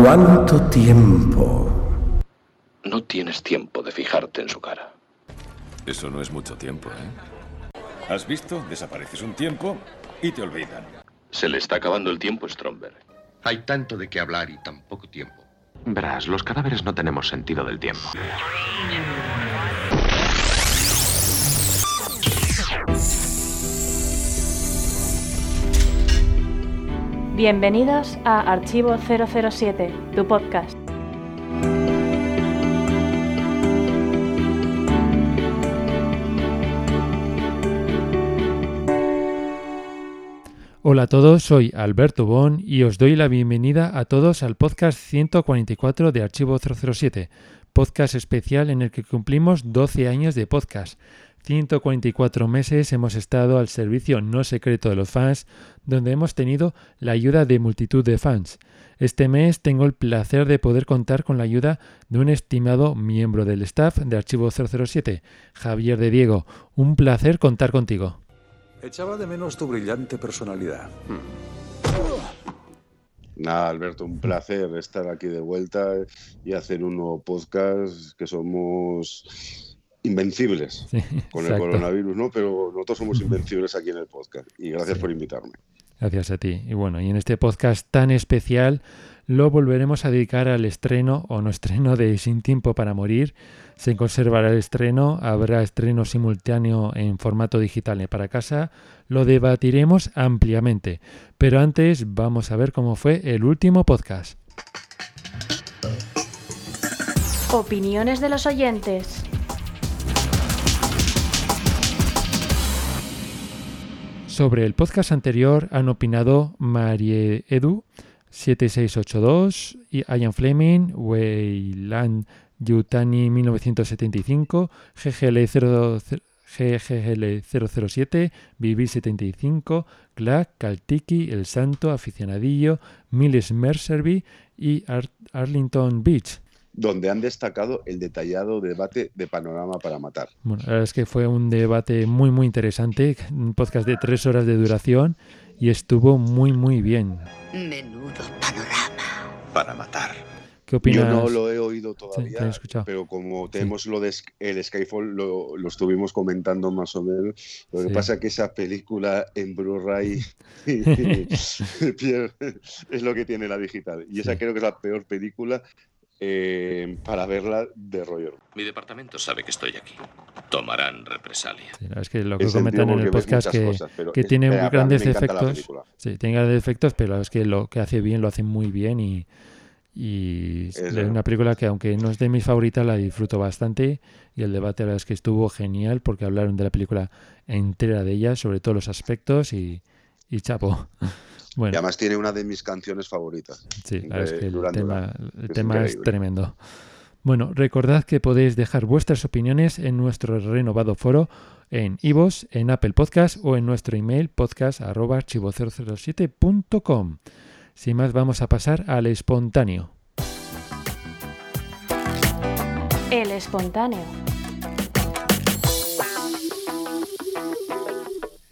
¿Cuánto tiempo? No tienes tiempo de fijarte en su cara. Eso no es mucho tiempo, ¿eh? ¿Has visto? Desapareces un tiempo y te olvidan. Se le está acabando el tiempo, Stromberg. Hay tanto de qué hablar y tan poco tiempo. Verás, los cadáveres no tenemos sentido del tiempo. Bienvenidos a Archivo 007, tu podcast. Hola a todos, soy Alberto Bon y os doy la bienvenida a todos al podcast 144 de Archivo 007, podcast especial en el que cumplimos 12 años de podcast. 144 meses hemos estado al servicio no secreto de los fans, donde hemos tenido la ayuda de multitud de fans. Este mes tengo el placer de poder contar con la ayuda de un estimado miembro del staff de Archivo 007, Javier de Diego. Un placer contar contigo. Echaba de menos tu brillante personalidad. Nada, Alberto, un placer estar aquí de vuelta y hacer un nuevo podcast que somos invencibles Sí, con el coronavirus, ¿no? Pero nosotros somos invencibles aquí en el podcast. Y gracias Sí. por invitarme. Gracias a ti. Y bueno, y en este podcast tan especial lo volveremos a dedicar al estreno o no estreno de Sin Tiempo para Morir. Se conservará el estreno, habrá estreno simultáneo en formato digital para casa. Lo debatiremos ampliamente. Pero antes vamos a ver cómo fue el último podcast. Opiniones de los oyentes. Sobre el podcast anterior han opinado Marie Edu 7682, y Ian Fleming, Weyland Yutani 1975, GGL 0, GGL 007, Vivir 75, Clack, Caltiki, El Santo, Aficionadillo, Miles Mercerby y Ar- Arlington Beach. Donde han destacado el detallado debate de Panorama para Matar. Bueno, la verdad es que fue un debate muy muy interesante, un podcast de tres horas de duración y estuvo muy muy bien. Menudo panorama. Para matar. ¿Qué opinas? Yo no lo he oído todavía, he escuchado. pero como tenemos lo de el Skyfall, lo, lo estuvimos comentando más o menos. Lo que Sí. pasa es que esa película en Blu-ray es lo que tiene la digital. Y esa creo que es la peor película eh, para verla de Roger. Mi departamento sabe que estoy aquí. Tomarán represalia. Sí, la verdad es que lo que sentido comentan en el podcast que, cosas, que es- tiene eh, mí grandes efectos. Sí, tiene grandes efectos, pero es que lo que hace bien lo hace muy bien y, y es una película que aunque no es de mis favoritas la disfruto bastante y el debate la verdad es que estuvo genial porque hablaron de la película entera de ella, sobre todos los aspectos y, y chapo. Y además tiene una de mis canciones favoritas. Sí, la verdad es que el tema, el Es tema es increíble. tremendo. Bueno, recordad que podéis dejar vuestras opiniones en nuestro renovado foro en iVoox, en Apple Podcast o en nuestro email podcast@archivo007.com. Sin más, vamos a pasar al espontáneo. El espontáneo.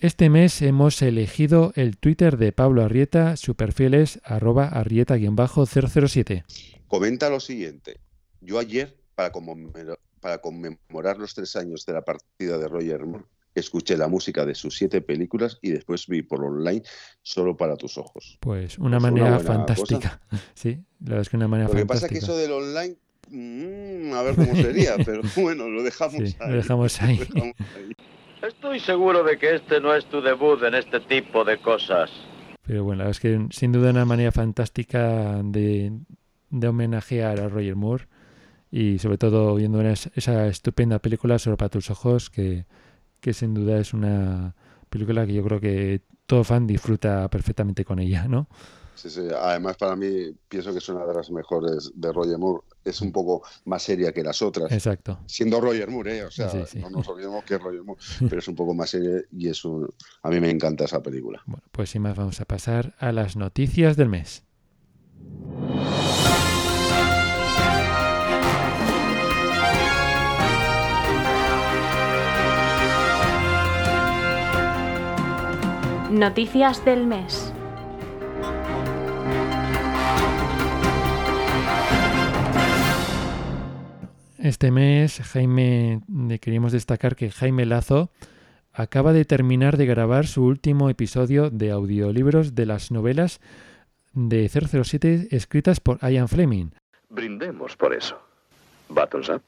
Este mes hemos elegido el Twitter de Pablo Arrieta, su perfil es arroba arrieta-007. Comenta lo siguiente. Yo ayer, para conmemorar, para conmemorar los tres años de la partida de Roger Moore, escuché la música de sus siete películas y después vi por online Solo para tus ojos. Pues una Pues manera fantástica. Sí, la verdad es que una manera Lo que pasa fantástica. es que eso del online, mm, a ver cómo sería, pero bueno, lo dejamos Sí, ahí. lo dejamos ahí. Lo dejamos ahí. Estoy seguro de que este no es tu debut en este tipo de cosas. Pero bueno, la verdad es que sin duda una manera fantástica de, de homenajear a Roger Moore y sobre todo viendo esa estupenda película Solo para tus ojos que, que sin duda es una película que yo creo que todo fan disfruta perfectamente con ella, ¿no? Sí, sí. Además, para mí, pienso que es una de las mejores de Roger Moore. Es un poco más seria que las otras. Exacto. Siendo Roger Moore, ¿eh? O sea, Sí, sí. no nos olvidemos que es Roger Moore, pero es un poco más seria y es un... a mí me encanta esa película. Bueno, pues sin más vamos a pasar a las noticias del mes. Noticias del mes. Este mes, Jaime, queríamos destacar que Jaime Lazo acaba de terminar de grabar su último episodio de audiolibros de las novelas de 007 escritas por Ian Fleming. Brindemos por eso. Buttons up.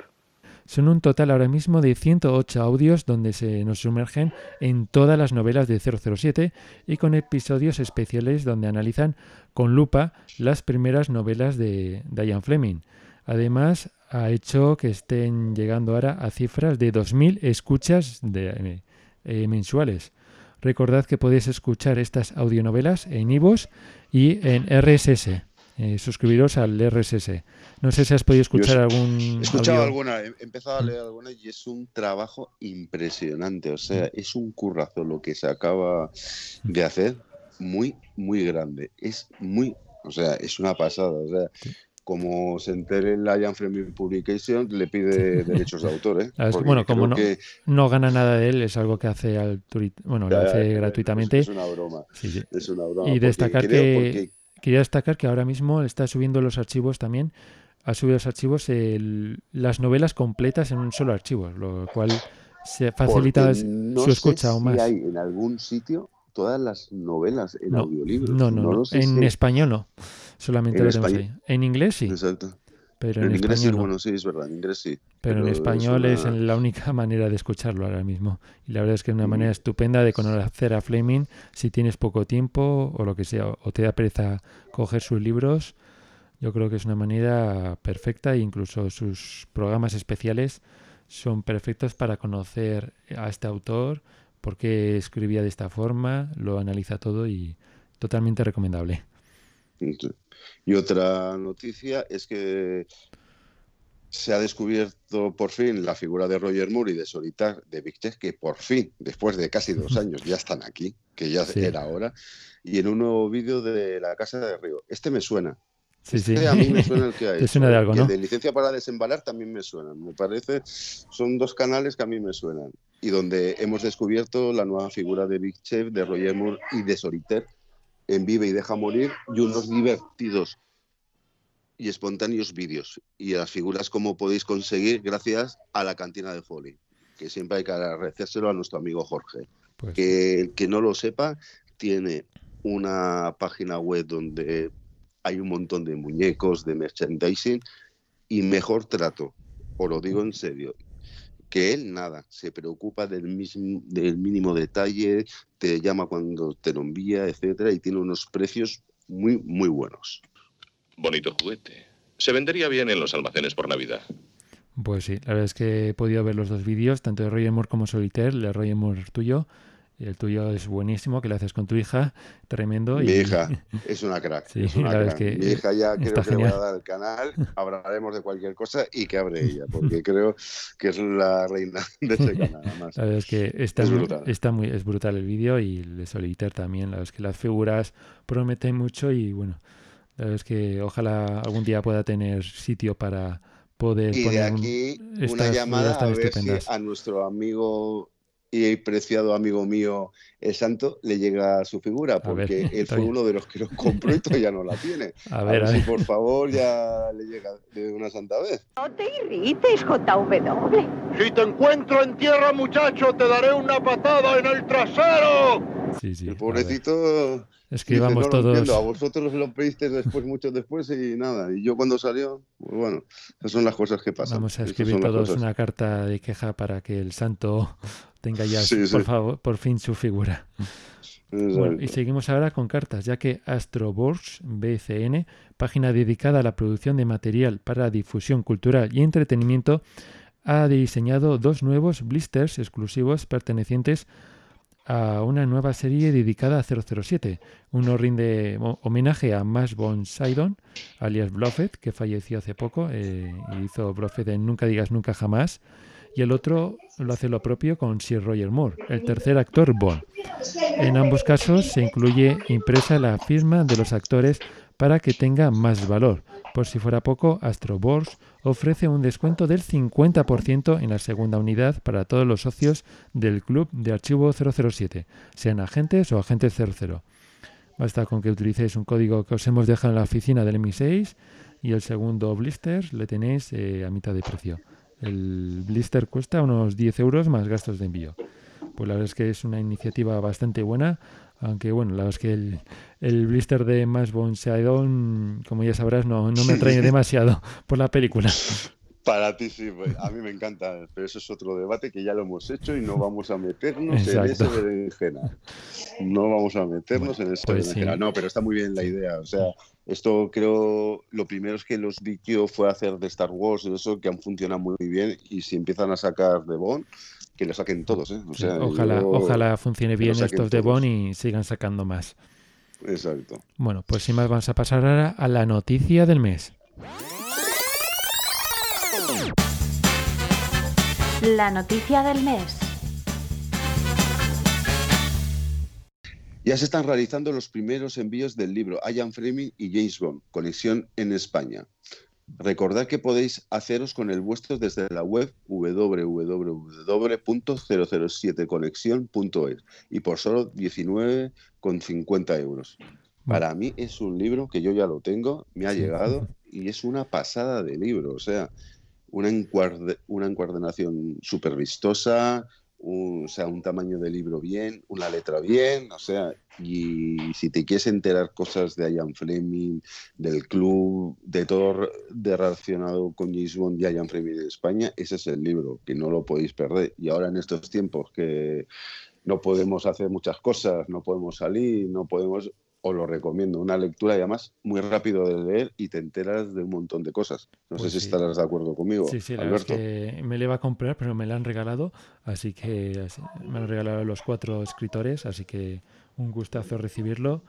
Son un total ahora mismo de 108 audios donde se nos sumergen en todas las novelas de 007 y con episodios especiales donde analizan con lupa las primeras novelas de Ian Fleming. Además, ha hecho que estén llegando ahora a cifras de 2.000 escuchas de, eh, mensuales. Recordad que podéis escuchar estas audionovelas en IVOS y en RSS. Eh, suscribiros al RSS. No sé si has podido escuchar algún. He escuchado alguna, he empezado a leer alguna y es un trabajo impresionante. O sea, es un currazo lo que se acaba de hacer, muy, muy grande. Es muy, o sea, es una pasada. O sea, como se entere en la Jan Fleming Publication, le pide derechos de autor. ¿eh? bueno, como no, no, gana nada de él, es algo que hace al bueno, lo hace gratuitamente. Es, una broma. Es una broma. Y destacar que quería destacar que ahora mismo está subiendo los archivos también. Ha subido los archivos las novelas completas en un solo archivo, lo cual se facilita su escucha aún más. hay en algún sitio todas las novelas en no, audiolibros. No, no, no. en español no. Solamente lo tenemos ahí. En inglés sí. Exacto. Pero en, en inglés sí, no. bueno, sí, es verdad, en inglés sí. Pero, en español es, la única manera de escucharlo ahora mismo. Y la verdad es que es una manera estupenda de conocer a Fleming si tienes poco tiempo o lo que sea, o te da pereza coger sus libros. Yo creo que es una manera perfecta e incluso sus programas especiales son perfectos para conocer a este autor, por qué escribía de esta forma, lo analiza todo y totalmente recomendable. Y otra noticia es que se ha descubierto por fin la figura de Roger Moore y de Solitar de Big que por fin, después de casi dos años, ya están aquí, que ya era hora, y en un nuevo vídeo de La Casa de Río. Este me suena. Sí, este a mí me suena el que hay. suena de algo, ¿no? el de licencia para desembalar también me suenan. Me parece, son dos canales que a mí me suenan. Y donde hemos descubierto la nueva figura de Big Chef, de Roger Moore y de Solitaire en Vive y Deja Morir y unos divertidos y espontáneos vídeos. Y las figuras como podéis conseguir gracias a la cantina de Foley, que siempre hay que agradecérselo a nuestro amigo Jorge. Pues que el que no lo sepa tiene una página web donde hay un montón de muñecos, de merchandising y mejor trato, os lo digo en serio, que él nada, se preocupa del, mismo, del mínimo detalle, te llama cuando te lo envía, etcétera, y tiene unos precios muy, muy buenos. Bonito juguete. Se vendería bien en los almacenes por Navidad. Pues sí, la verdad es que he podido ver los dos vídeos, tanto de Roger Moore como Solitaire, el de Roger Moore tuyo, el tuyo es buenísimo, que lo haces con tu hija, tremendo. Mi y... hija es una crack. Sí, es una la crack. que Mi hija ya creo que genial. le voy a dar el canal, hablaremos de cualquier cosa y que abre ella, porque creo que es la reina de ese canal. Además. La verdad es que está, Es muy, brutal. está muy, es brutal el vídeo y el de Solitaire también. La verdad es que las figuras prometen mucho y bueno, la verdad es que ojalá algún día pueda tener sitio para poder Y de poner aquí un- una llamada ver si a nuestro amigo y preciado amigo mío, el santo, le llega su figura, A ver, porque él fue bien. uno de los que lo compró y todavía no la tiene. A ver, a si ver. por favor ya le llega de una santa vez. No te irrites, JW. Si te encuentro en tierra, muchacho, te daré una patada en el trasero. Sí, sí, El a ver. pobrecito Escribamos dice, no lo todos. entiendo, a vosotros lo pedisteis después, mucho después y nada. Y yo cuando salió, pues bueno, esas son las cosas que pasan. Vamos a escribir todos cosas. una carta de queja para que el santo tenga ya, Sí, por sí. favor, por fin su figura. Bueno, y seguimos ahora con cartas, ya que Astrobox BCN, página dedicada a la producción de material para difusión cultural y entretenimiento, ha diseñado dos nuevos blisters exclusivos pertenecientes a una nueva serie dedicada a 007. Uno rinde ho- homenaje a Mash von Sydow, alias Bluffet, que falleció hace poco eh, hizo Bluffet en Nunca digas nunca jamás. Y el otro lo hace lo propio con Sir Roger Moore, el tercer actor Bond. En ambos casos se incluye impresa la firma de los actores para que tenga más valor. Por si fuera poco, Astrobox ofrece un descuento del 50% en la segunda unidad para todos los socios del club de archivo 007, sean agentes o agentes 00. Basta con que utilicéis un código que os hemos dejado en la oficina del MI6 y el segundo blister le tenéis eh, a mitad de precio. El blister cuesta unos 10 euros más gastos de envío. Pues la verdad es que es una iniciativa bastante buena, aunque bueno, la verdad es que el, el blister de Más Shadow, como ya sabrás, no, no me atrae demasiado por la película. Para ti sí, pues, a mí me encanta, pero eso es otro debate que ya lo hemos hecho y no vamos a meternos en ese berenjena. No vamos a meternos en ese pues berenjena. No, pero está muy bien la idea. O sea, esto creo, lo primero es que los Dikio fue hacer de Star Wars y eso, que han funcionado muy bien y si empiezan a sacar de Bond, que lo saquen todos. ¿eh? O sea, ojalá, ojalá funcione bien estos de Bond y sigan sacando más. Exacto. Bueno, pues sin más vamos a pasar ahora a la noticia del mes. La noticia del mes. Ya se están realizando los primeros envíos del libro Ian Fleming y James Bond, Conexión en España. Recordad que podéis haceros con el vuestro desde la web www.007conexión.es y por solo 19,50 euros. Para mí es un libro que yo ya lo tengo, me ha llegado y es una pasada de libro. O sea, una, una encuadernación súper vistosa, un, o sea, un tamaño de libro bien, una letra bien, o sea, y si te quieres enterar cosas de Ian Fleming, del club, de todo de relacionado con James Bond y Ian Fleming en España, ese es el libro, que no lo podéis perder. Y ahora en estos tiempos que no podemos hacer muchas cosas, no podemos salir, no podemos, os lo recomiendo. Una lectura y además muy rápido de leer y te enteras de un montón de cosas. No pues sé si estarás de acuerdo conmigo. Sí, sí, la Alberto. que me le iba a comprar, pero me la han regalado, así que me han regalado los cuatro escritores, así que un gustazo recibirlo.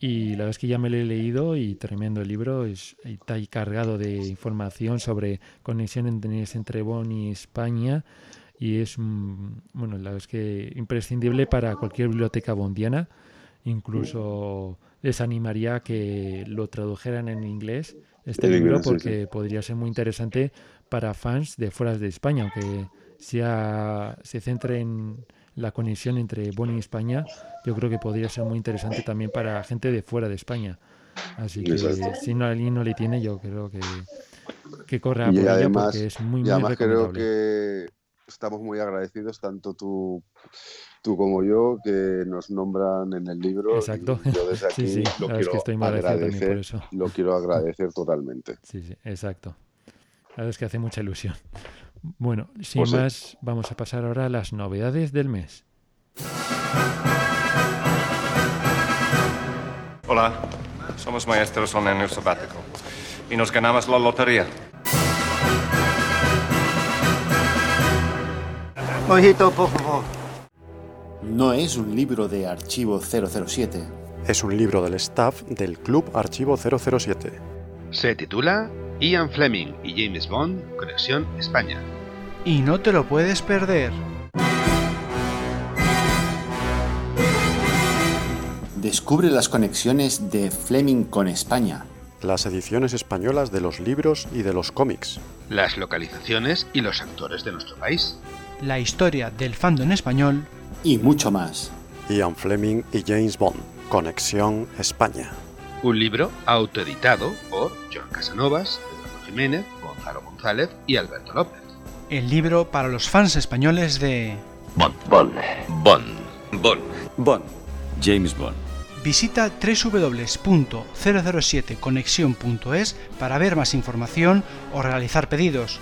Y la verdad es que ya me lo he leído y tremendo el libro, es, está ahí cargado de información sobre conexiones entre Bonn y España y es, bueno, la verdad es que imprescindible para cualquier biblioteca bondiana Incluso les animaría a que lo tradujeran en inglés este libro porque podría ser muy interesante para fans de fuera de España, aunque sea, se centre en la conexión entre Bonn y España, yo creo que podría ser muy interesante también para gente de fuera de España. Así que si no, alguien no le tiene, yo creo que, que corra por ello porque es muy, muy además creo que estamos muy agradecidos, tanto tú tú como yo, que nos nombran en el libro. Exacto. yo desde aquí sí, sí. lo quiero es que estoy agradecer, por eso. Lo quiero agradecer totalmente. Sí, sí, exacto. La verdad es que hace mucha ilusión. Bueno, sin pues más, sí. vamos a pasar ahora a las novedades del mes. Hola, somos maestros en año sabático y nos ganamos la lotería. Mojito, por favor. No es un libro de Archivo 007. Es un libro del staff del Club Archivo 007. Se titula Ian Fleming y James Bond, Conexión España. Y no te lo puedes perder. Descubre las conexiones de Fleming con España. Las ediciones españolas de los libros y de los cómics. Las localizaciones y los actores de nuestro país. La historia del fandom español y mucho más. Ian Fleming y James Bond, Conexión España. Un libro autoeditado por John Casanovas, Eduardo Jiménez, Gonzalo González y Alberto López. El libro para los fans españoles de Bond. Bond. Bond. Bond. Bond. James Bond. Visita www.007conexión.es para ver más información o realizar pedidos.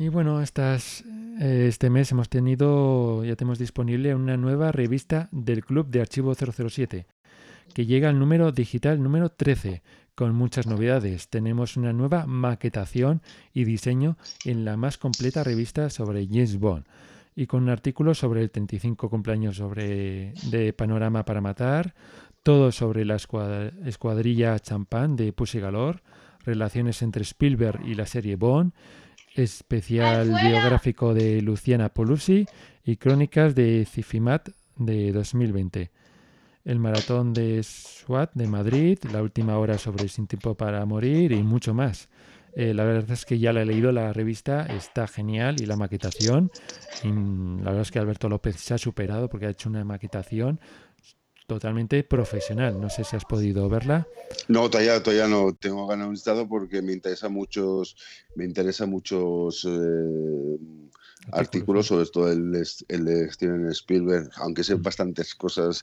Y bueno, estas, este mes hemos tenido, ya tenemos disponible una nueva revista del Club de Archivo 007, que llega al número digital número 13, con muchas novedades. Tenemos una nueva maquetación y diseño en la más completa revista sobre James Bond, y con un artículo sobre el 35 cumpleaños sobre, de Panorama para Matar, todo sobre la escuadrilla champán de Pussy relaciones entre Spielberg y la serie Bond, especial biográfico de Luciana Polusi y crónicas de Cifimat de 2020. El maratón de SWAT de Madrid, la última hora sobre Sin tiempo para morir y mucho más. Eh, la verdad es que ya la he leído, la revista está genial y la maquetación. Y la verdad es que Alberto López se ha superado porque ha hecho una maquetación totalmente profesional. No sé si has podido verla. No, todavía, todavía no tengo ganas de un listado porque me interesa muchos, me interesa muchos eh, artículos, sobre todo el, el, de Steven Spielberg, aunque sé bastantes cosas,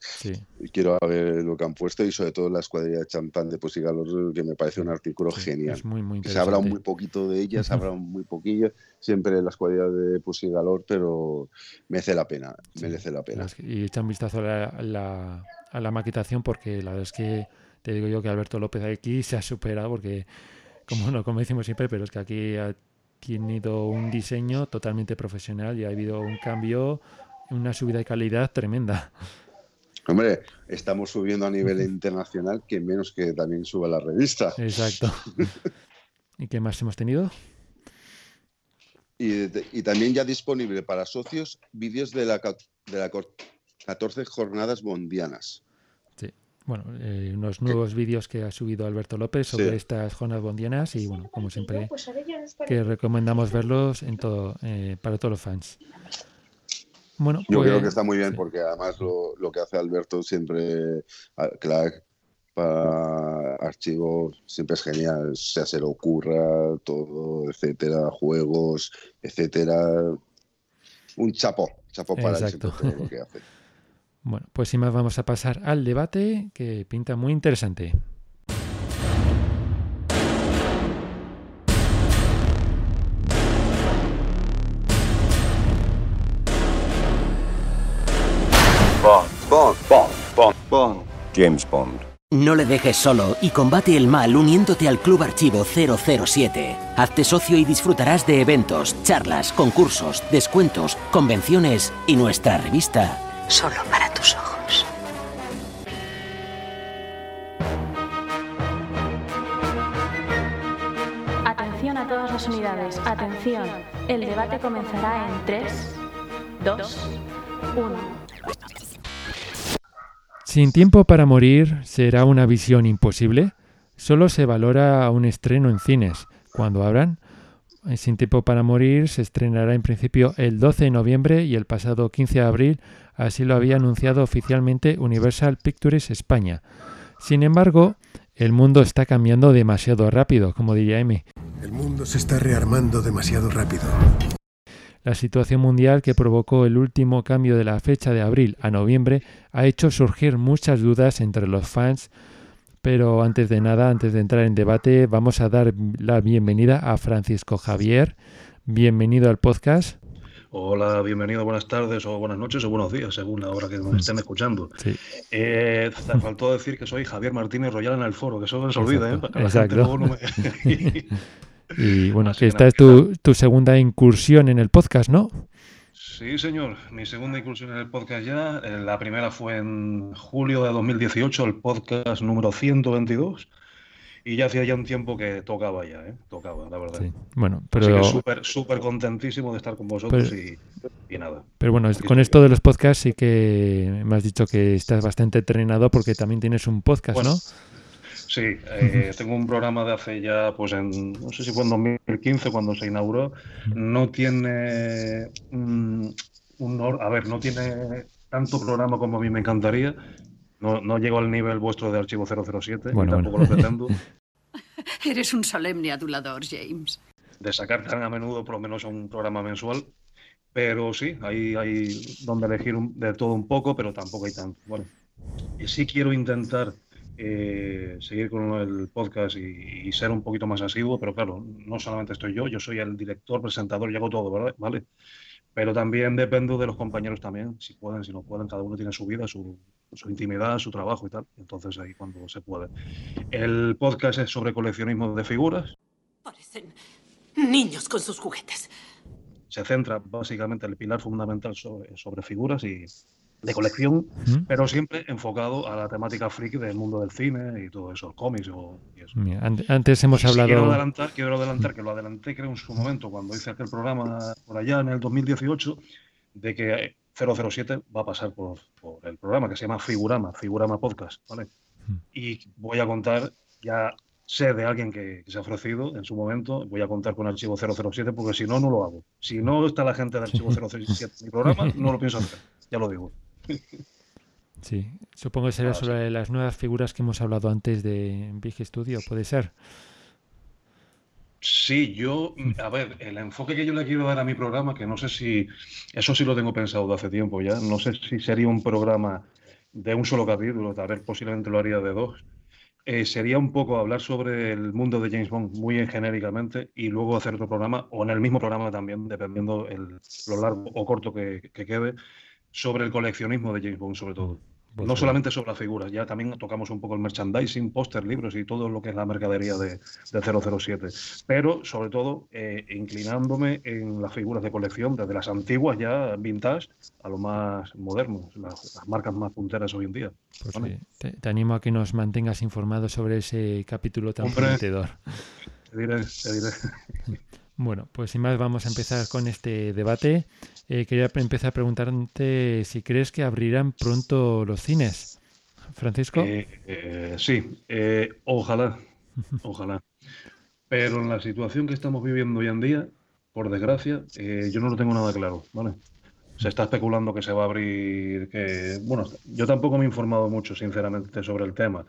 quiero ver lo que han puesto y sobre todo la escuadrilla de champán de Pussy Galore, que me parece un artículo genial. se habla muy poquito de ella, se habla muy poquillo, siempre la escuadrilla de Pussy Galore, pero merece la pena, merece la pena. Y echa un vistazo a la, a la, maquetación porque la verdad es que te digo yo que Alberto López aquí se ha superado porque como no, como decimos siempre, pero es que aquí tenido un diseño totalmente profesional y ha habido un cambio, una subida de calidad tremenda. Hombre, estamos subiendo a nivel internacional, que menos que también suba la revista. Exacto. ¿Y qué más hemos tenido? Y, también ya disponible para socios vídeos de la, de la 14 jornadas bondianas. Bueno, eh, unos nuevos vídeos que ha subido Alberto López sobre estas jornadas bondianas y bueno, como siempre, pues que recomendamos verlos en todo, eh, para todos los fans. Bueno, Yo creo que pues, está muy bien porque además lo, que hace Alberto siempre, claro, para archivos siempre es genial, o sea, se le ocurra todo, etcétera, juegos, etcétera. Un chapo, chapo para todo lo que hace. Bueno, pues sin más vamos a pasar al debate que pinta muy interesante. Bond, Bond, Bond, Bond, Bond. James Bond. No le dejes solo y combate el mal uniéndote al Club Archivo 007. Hazte socio y disfrutarás de eventos, charlas, concursos, descuentos, convenciones y nuestra revista solo para tus ojos. Atención a todas las unidades. Atención. El debate comenzará en 3, 2, 1. Sin tiempo para morir, ¿será una visión imposible? Solo se valora un estreno en cines. Cuando abran, Sin tiempo para morir se estrenará en principio el 12 de noviembre y el pasado 15 de abril Así lo había anunciado oficialmente Universal Pictures España. Sin embargo, el mundo está cambiando demasiado rápido, como diría M. El mundo se está rearmando demasiado rápido. La situación mundial que provocó el último cambio de la fecha de abril a noviembre ha hecho surgir muchas dudas entre los fans, pero antes de nada, antes de entrar en debate, vamos a dar la bienvenida a Francisco Javier. Bienvenido al podcast. Hola, bienvenido, buenas tardes o buenas noches o buenos días, según la hora que nos estén escuchando. Sí. Eh, te faltó decir que soy Javier Martínez Royal en el foro, que eso no se olvida, ¿eh? Exacto. y bueno, que esta es tu, tu, segunda incursión en el podcast, ¿no? Sí, señor, mi segunda incursión en el podcast ya. Eh, la primera fue en julio de 2018, el podcast número 122 y ya hacía ya un tiempo que tocaba ya, ¿eh? Tocaba, la verdad. Sí. Bueno, pero... súper, súper contentísimo de estar con vosotros y, nada. Pero bueno, con esto de los podcasts sí que me has dicho que estás bastante entrenado porque también tienes un podcast, ¿no? Sí, eh, tengo un programa de hace ya, pues en, no sé si fue en 2015 cuando se inauguró. No tiene un, a ver, no tiene tanto programa como a mí me encantaría, no, no llego al nivel vuestro de archivo 007, bueno, tampoco lo pretendo. Eres un solemne adulador, James. De sacar tan a menudo, por lo menos, un programa mensual. Pero sí, hay, hay donde elegir de todo un poco, pero tampoco hay tanto. Bueno, y sí quiero intentar eh, seguir con el podcast y, ser un poquito más asiduo, pero claro, no solamente estoy yo, yo soy el director, presentador y hago todo, ¿verdad? ¿vale? Pero también dependo de los compañeros también, si pueden, si no pueden, cada uno tiene su vida, su, su intimidad, su trabajo y tal. Entonces ahí cuando se puede. El podcast es sobre coleccionismo de figuras. Parecen niños con sus juguetes. Se centra básicamente en el pilar fundamental sobre, sobre figuras y de colección, pero siempre enfocado a la temática friki del mundo del cine y todo eso, cómics o, y eso. antes hemos hablado... Quiero adelantar, quiero adelantar, que lo adelanté creo en su momento cuando hice aquel programa por allá en el 2018, de que 007 va a pasar por, el programa que se llama Figurama, Figurama Podcast, ¿vale? Y voy a contar, ya sé de alguien que, se ha ofrecido en su momento, voy a contar con Archivo 007 porque si no, no lo hago. Si no está la gente de Archivo 007 en mi programa, no lo pienso hacer, ya lo digo. Sí, supongo que será Ah, sobre las nuevas figuras que hemos hablado antes de Big Studio, puede ser. Sí, yo, a ver, el enfoque que yo le quiero dar a mi programa, que no sé si, eso sí lo tengo pensado de hace tiempo ya, no sé si sería un programa de un solo capítulo, tal vez posiblemente lo haría de dos, eh, sería un poco hablar sobre el mundo de James Bond muy en genéricamente y luego hacer otro programa, o en el mismo programa también, dependiendo el, lo largo o corto que, que quede, sobre el coleccionismo de James Bond, sobre todo. Pues No sí. solamente sobre las figuras, ya también tocamos un poco el merchandising, póster, libros y todo lo que es la mercadería de, de 007. Pero sobre todo eh, inclinándome en las figuras de colección, desde las antiguas ya vintage a lo más modernos, las, las marcas más punteras hoy en día. Pues ¿vale? sí, te, te animo a que nos mantengas informados sobre ese capítulo tan prometedor. Te diré, te diré. Bueno, pues sin más vamos a empezar con este debate. Eh, quería empezar preguntarte si crees que abrirán pronto los cines. Francisco. Eh, eh, sí, eh, ojalá, ojalá. Pero en la situación que estamos viviendo hoy en día, por desgracia, eh, yo no lo tengo nada claro, ¿vale? Se está especulando que se va a abrir, que, bueno, yo tampoco me he informado mucho, sinceramente, sobre el tema,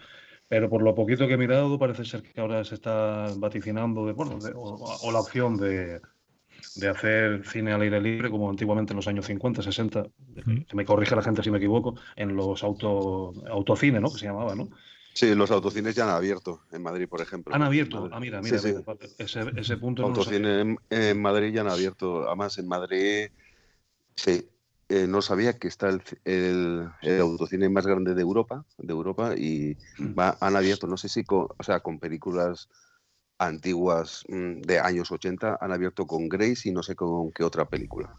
pero por lo poquito que he mirado, parece ser que ahora se está vaticinando de, bueno, de- o, o la opción de, de hacer cine al aire libre, como antiguamente en los años 50, 60, que me corrige la gente si me equivoco, en los auto, autocines, ¿no? Que se llamaba, ¿no? Sí, los autocines ya han abierto en Madrid, por ejemplo. Han abierto. Ah, mira, mira, Sí, ese, ese punto no lo sabía. Autocine en, en Madrid ya han abierto. Además, en Madrid, sí, eh, no sabía que está el, el- el autocine más grande de Europa, de Europa y va- han abierto, no sé si con, o sea, con películas antiguas mm, de años 80, han abierto con Grace y no sé con qué otra película.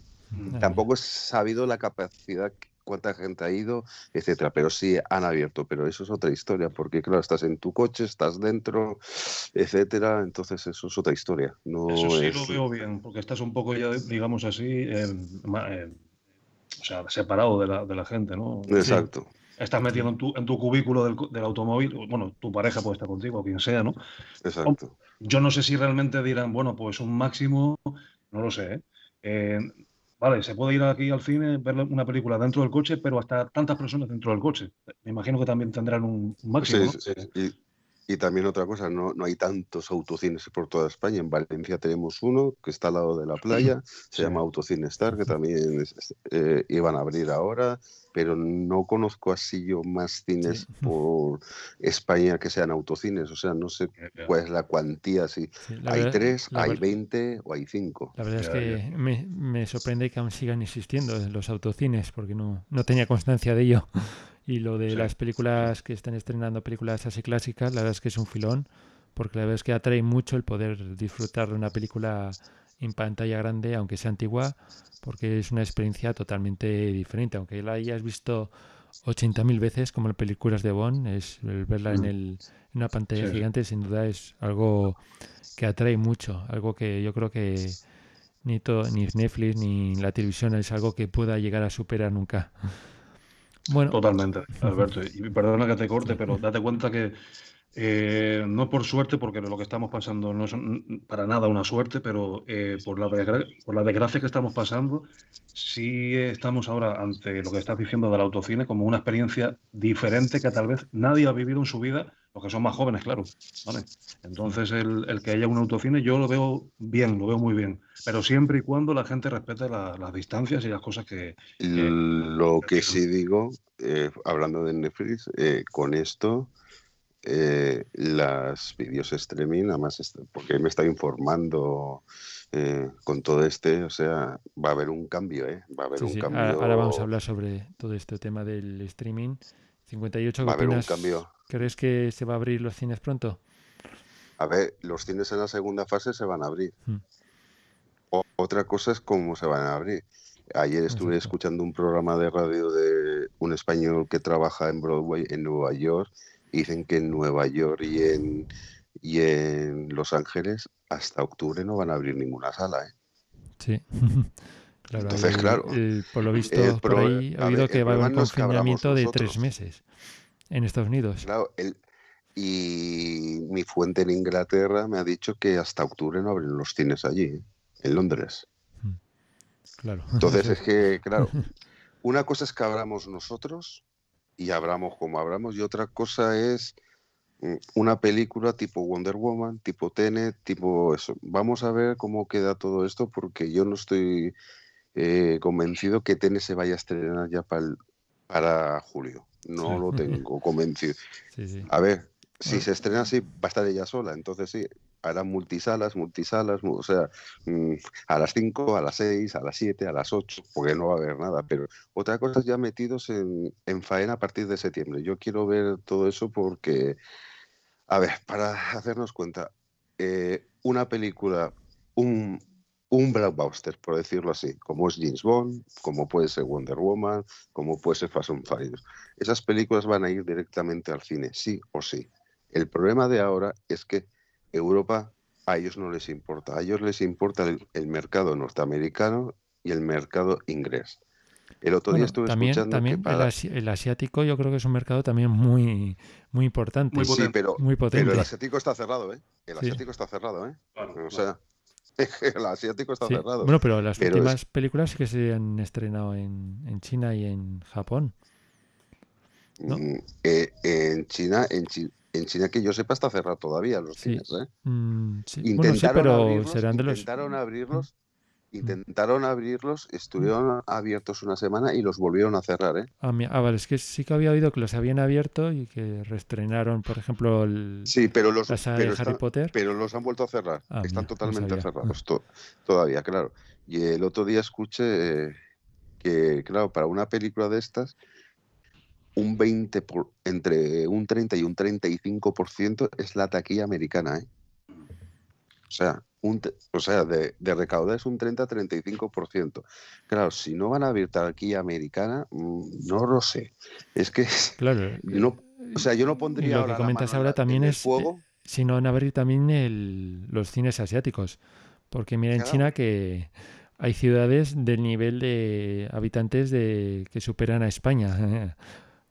Tampoco he sabido la capacidad, cuánta gente ha ido, etcétera, pero sí han abierto, pero eso es otra historia, porque claro, estás en tu coche, estás dentro, etcétera, entonces eso es otra historia. No Eso sí es- lo veo bien, porque estás un poco ya, digamos así, eh, eh, o sea, separado de la, de la gente, ¿no? Exacto. Estás metido en tu, en tu cubículo del, del automóvil, bueno, tu pareja puede estar contigo, o quien sea, ¿no? Exacto. Yo no sé si realmente dirán, bueno, pues un máximo, no lo sé, ¿eh? Eh, vale, se puede ir aquí al cine, ver una película dentro del coche, pero hasta tantas personas dentro del coche. Me imagino que también tendrán un máximo, ¿no? Sí, sí, sí. Y, también otra cosa, no, no hay tantos autocines por toda España. En Valencia tenemos uno que está al lado de la playa, se llama Autocine Star, que también es- eh, iban a abrir ahora, pero no conozco así yo más cines por España que sean autocines. O sea, no sé cuál es la cuantía, si la hay verdad- tres, hay ver- veinte o hay cinco. La verdad es que me, me sorprende que aún sigan existiendo los autocines, porque no, no tenía constancia de ello. Y lo de Sí. las películas que están estrenando, películas así clásicas, la verdad es que es un filón, porque la verdad es que atrae mucho el poder disfrutar de una película en pantalla grande, aunque sea antigua, porque es una experiencia totalmente diferente. Aunque la hayas visto 80.000 veces, como en películas de Bond, es el verla en, Mm. el, en una pantalla Sí. gigante, sin duda es algo que atrae mucho, algo que yo creo que ni, to- ni Netflix ni la televisión es algo que pueda llegar a superar nunca. Bueno, Totalmente, Alberto. Y perdona que te corte, pero date cuenta que eh, no por suerte, porque lo que estamos pasando no es para nada una suerte, pero eh, por, la por la desgracia que estamos pasando, sí estamos ahora ante lo que estás diciendo del autocine como una experiencia diferente que tal vez nadie ha vivido en su vida, los que son más jóvenes, claro. ¿vale? Entonces, el, el que haya un autocine yo lo veo bien, lo veo muy bien, pero siempre y cuando la gente respete la- las distancias y las cosas que, Lo que sí digo, eh, hablando de Netflix, eh, con esto, eh, las vídeos streaming, además, porque me está informando eh, con todo este, o sea, va a haber un cambio, ¿eh? Va a haber sí, un sí, cambio. Ahora, ahora vamos a hablar sobre todo este tema del streaming. 58, ¿qué Va a haber un cambio. ¿Crees que se va a abrir los cines pronto? A ver, los cines en la segunda fase se van a abrir. Mm. O- otra cosa es cómo se van a abrir. Ayer estuve escuchando un programa de radio de un español que trabaja en Broadway en Nueva York. y Dicen que en Nueva York y en, y en Los Ángeles hasta octubre no van a abrir ninguna sala. ¿eh? Sí. claro, Entonces, claro, eh, por lo visto, el por ahí ha ver, que va a haber un confinamiento de tres meses en Estados Unidos. Claro, y mi fuente en Inglaterra me ha dicho que hasta octubre no abren los cines allí, ¿eh? en Londres. Claro. Entonces es que, claro, una cosa es que abramos nosotros y abramos como abramos. Y otra cosa es mm, una película tipo Wonder Woman, tipo Tenet, tipo eso. Vamos a ver cómo queda todo esto porque yo no estoy eh, convencido que Tenet se vaya a estrenar ya para, para julio. No lo tengo convencido. A ver, si se estrena así, va a estar ella sola. Entonces sí, hará multisalas, multisalas, o sea, mm, a las 5, a las 6, a las 7, a las 8, porque no va a haber nada. Pero otra cosa es ya metidos en, en faena a partir de septiembre. Yo quiero ver todo eso porque, a ver, para hacernos cuenta, eh, una película, un, un blockbuster, por decirlo así, como es James Bond, como puede ser Wonder Woman, como puede ser Fast and Furious. Esas películas van a ir directamente al cine, sí o sí. El problema de ahora es que Europa a ellos no les importa, a ellos les importa el, mercado norteamericano y el mercado inglés. El otro día estuve también, escuchando también el, asiático yo creo que es un mercado también muy muy importante. Muy sí, pero, muy potente. pero el asiático está cerrado, ¿eh? El asiático está cerrado, ¿eh? o sea, el asiático está cerrado. Bueno, pero las últimas películas que se han estrenado en, en China y en Japón. Mm, eh, en China, en, en China que yo sepa está cerrado todavía los cines, ¿eh? Mm, intentaron pero abrirlos, serán de los... intentaron abrirlos, intentaron abrirlos, estuvieron abiertos una semana y los volvieron a cerrar, ¿eh? Ah, ah, vale, es que sí que había oído que los habían abierto y que reestrenaron, por ejemplo, el, sí, pero los, la saga pero de Harry están- Potter. pero los han vuelto a cerrar, Ah, están totalmente cerrados to- todavía, claro. Y el otro día escuché eh, que, claro, para una película de estas, un 20 por, entre un 30 y un 35% es la taquilla americana, ¿eh? O sea, un, o sea de, de recaudar es un 30-35%. Claro, si no van a abrir taquilla americana, mm, no lo sé. Es que, Claro. no, o sea, yo no pondría lo ahora que comentas ahora también el es fuego. eh, si no van a abrir también el- los cines asiáticos. Porque mira en. China que hay ciudades del nivel de habitantes de que superan a España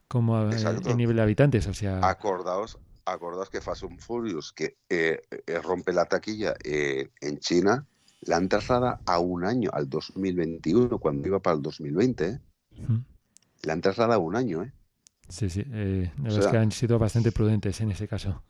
como a- Exacto. en nivel de habitantes. O sea, Acordaos, acordaos que Fast and Furious, que eh, eh, rompe la taquilla eh, en China, la han trasladado a un año, al 2021, cuando iba para el 2020. ¿eh? La han trasladado a un año, ¿eh? sí, sí. eh, la es que han sido bastante prudentes en ese caso.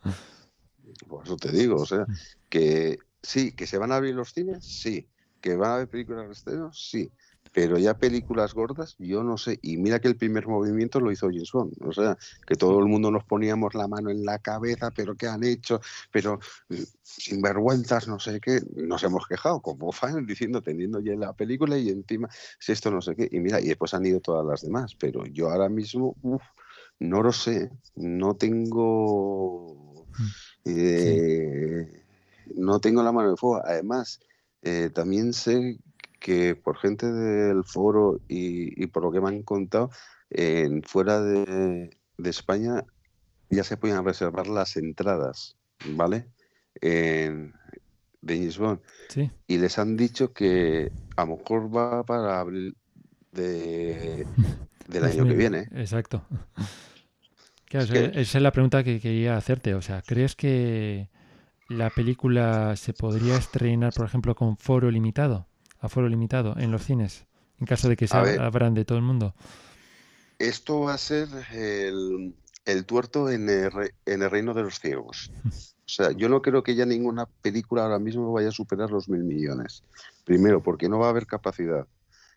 Por eso te digo, o sea, que sí, que se van a abrir los cines, sí. Que van a haber películas de estreno, sí. Pero ya películas gordas, yo no sé. Y mira que el primer movimiento lo hizo James Bond. O sea, que todo el mundo nos poníamos la mano en la cabeza, pero ¿qué han hecho? Pero eh, sin vergüenzas, no sé qué. Nos hemos quejado como fan diciendo, teniendo ya la película y encima, si esto no sé qué. Y mira, y después han ido todas las demás. Pero yo ahora mismo, uf, no lo sé. No tengo. eh, no tengo la mano de fuego. Además, eh, también sé que por gente del foro y, y por lo que me han contado, en fuera de, de España ya se pueden reservar las entradas, ¿vale? En, de Bond. Sí. Y les han dicho que a lo mejor va para abril de, del año que 2000, viene. ¿eh? Exacto. Claro, Es esa- que- esa es la pregunta que quería hacerte. O sea, ¿crees que la película se podría estrenar, por ejemplo, con foro limitado, a foro limitado en los cines, en caso de que se ver. abran de todo el mundo? Esto va a ser el, el tuerto en el, re- en el reino de los ciegos. O sea, yo no creo que ya ninguna película ahora mismo vaya a superar los mil millones. Primero, porque no va a haber capacidad.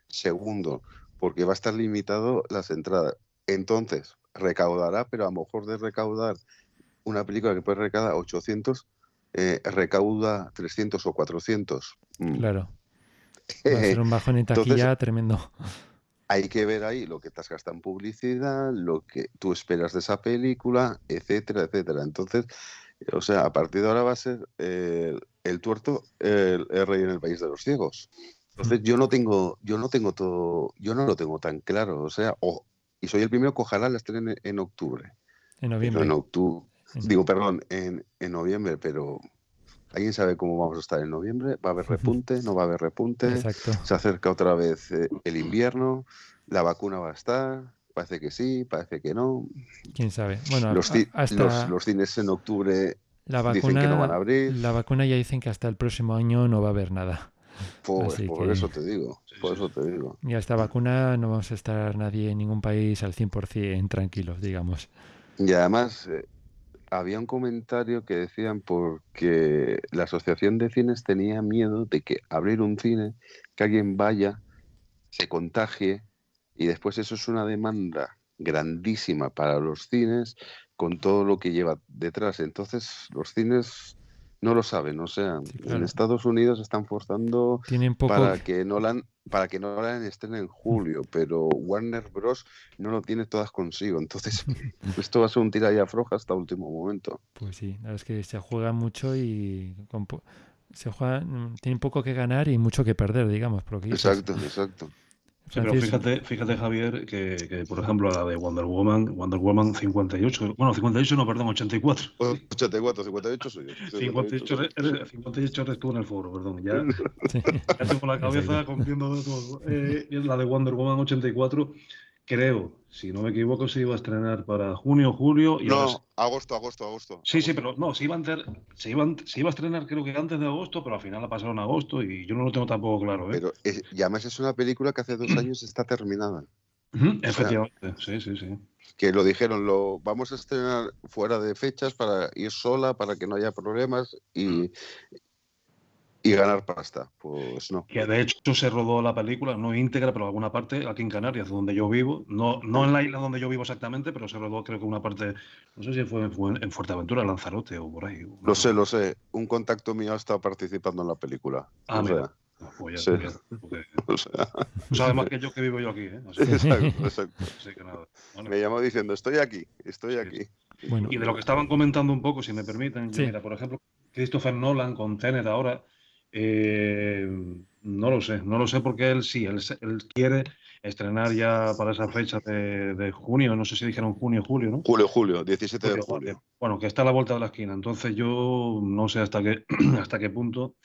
Segundo, porque va a estar limitado las entradas. Entonces, recaudará, pero a lo mejor de recaudar una película que puede recaudar 800, eh, recauda 300 o 400. Mm. Claro. Va a ser un bajón en Entonces, taquilla tremendo. hay que ver ahí lo que te has gastado en publicidad, lo que tú esperas de esa película, etcétera, etcétera. Entonces, o sea, a partir de ahora va a ser eh, el tuerto el, el rey en el país de los ciegos. Entonces, yo no tengo, yo no tengo todo, yo no lo tengo tan claro. O sea, o- y soy el primero que ojalá la estrene en octubre. En Pero noviembre. en octubre, digo, perdón, en, en noviembre, pero ¿alguien sabe cómo vamos a estar en noviembre? ¿Va a haber repunte? ¿No va a haber repunte? Exacto. Se acerca otra vez eh, el invierno, la vacuna va a estar, parece que sí, parece que no. ¿Quién sabe? Bueno, Los, hasta los, los cines en octubre la dicen que no van a abrir. la vacuna ya dicen que hasta el próximo año no va a haber nada. Pues por que- eso te digo, por eso te digo. Y a esta vacuna no vamos a estar nadie en ningún país al 100% tranquilos, digamos. Y además, eh, había un comentario que decían porque la Asociación de Cines tenía miedo de que abrir un cine, que alguien vaya, se contagie y después eso es una demanda grandísima para los cines con todo lo que lleva detrás. Entonces los cines no lo saben, o sea, en claro. Estados Unidos están forzando Tienen poco- para que Nolan para que Nolan estrene en julio, pero Warner Bros no lo tiene todas consigo. Entonces, esto va a ser un tira y afloja hasta último momento. Pues sí, la verdad es que se juega mucho y se juega, mm, tienen poco que ganar y mucho que perder, digamos, por lo que. Exacto, exacto. Sí, pero fíjate, fíjate Javier, que, que, por ejemplo la de Wonder Woman, Wonder Woman 58, bueno, 58 no, perdón, 84. 84, 58 soy yo. 58 eres, eres- 58 eres tú en el foro, perdón. Ya, ya tengo la cabeza cumpliendo de todo. Eh, la de Wonder Woman 84, creo, si no me equivoco, se iba a estrenar para junio, julio. Y ahora No, agosto, agosto, agosto. Sí, sí, pero no, se iba, a enter- se, iban- se iba a estrenar creo que antes de agosto, pero al final la pasaron a agosto y yo no lo tengo tampoco claro. ¿eh? Pero es- y además es una película que hace dos años está terminada. Efectivamente, sí, sí, sí. Que lo dijeron, lo vamos a estrenar fuera de fechas para ir sola, para que no haya problemas y, y ganar pasta. Pues no. Que de hecho se rodó la película, no íntegra, pero alguna parte aquí en Canarias, donde yo vivo. No, no en la isla donde yo vivo exactamente, pero se rodó creo que una parte, no sé si fue, fue en Fuerteventura, Lanzarote o por ahí. Lo sé, lo sé. Un contacto mío ha estado participando en la película. Ah, O mira. sea, Pues sí. ya, porque O sea, sabe más que yo que vivo yo aquí. ¿eh? Así, Exacto, exacto. así que nada. Bueno. Me llamó diciendo, estoy aquí, estoy aquí. Y de lo que estaban comentando un poco, si me permiten, Sí. mira, por ejemplo, Christopher Nolan con Tenet ahora, eh, no lo sé, no lo sé porque él sí, él, quiere estrenar ya para esa fecha de, de junio, no sé si dijeron junio, julio, ¿no? Julio, julio, 17 de Julio, julio. vale. Bueno, que está a la vuelta de la esquina, entonces yo no sé hasta qué, hasta qué punto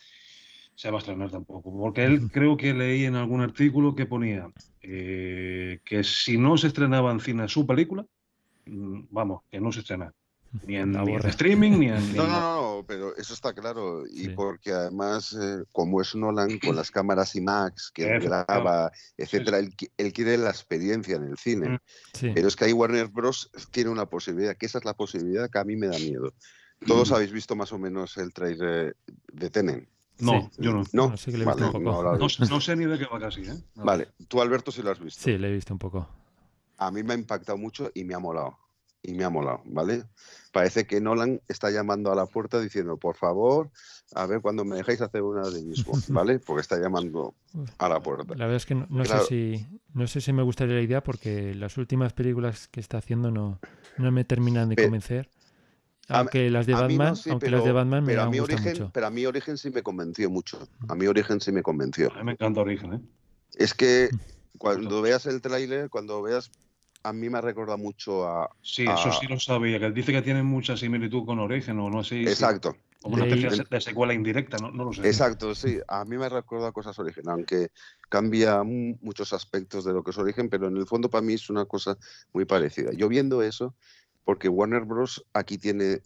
se va a estrenar tampoco, porque él creo que leí en algún artículo que ponía eh, que si no se estrenaba en cine su película, mm, vamos, que no se estrena. Ni en, ni en streaming, ni en... ni No, en no, no, pero eso está claro. Y porque además, eh, como es Nolan con las cámaras IMAX que graba, etcétera, él, qui- él quiere la experiencia en el cine. Mm. Sí. Pero es que ahí Warner Bros. tiene una posibilidad, que esa es la posibilidad que a mí me da miedo. Todos Mm. habéis visto más o menos el trailer de Tenen. No, yo no. No, que lo Vale, lo sé ni de qué va casi, ¿eh? No. Vale, tú Alberto sí lo has visto. Sí, le he visto un poco. A mí me ha impactado mucho y me ha molado. Y me ha molado, ¿vale? Parece que Nolan está llamando a la puerta diciendo, por favor, a ver cuando me dejáis hacer una de mis Bond", ¿vale? Porque está llamando a la puerta. La verdad es que no, no Claro. sé si no sé si me gustaría la idea porque las últimas películas que está haciendo no, no me terminan de convencer. A- Aunque las de Batman, sí, aunque pero- las de Batman me mí gustado origen, mucho. Pero a mí Origen sí me convenció mucho. A mí Origen sí me convenció. A mí me encanta Origen, ¿eh? Es que cuando veas el tráiler, cuando veas, a mí me ha recordado mucho a... Sí, a- eso sí lo sabía, que dice que tiene mucha similitud con Origen, o no sé. si- Exacto. Como una especie de secuela indirecta, no, no lo sé. Exacto, sí. A mí me recuerda a cosas Origen, aunque cambia mu- muchos aspectos de lo que es Origen, pero en el fondo para mí es una cosa muy parecida. Yo viendo eso, porque Warner Bros. aquí tiene,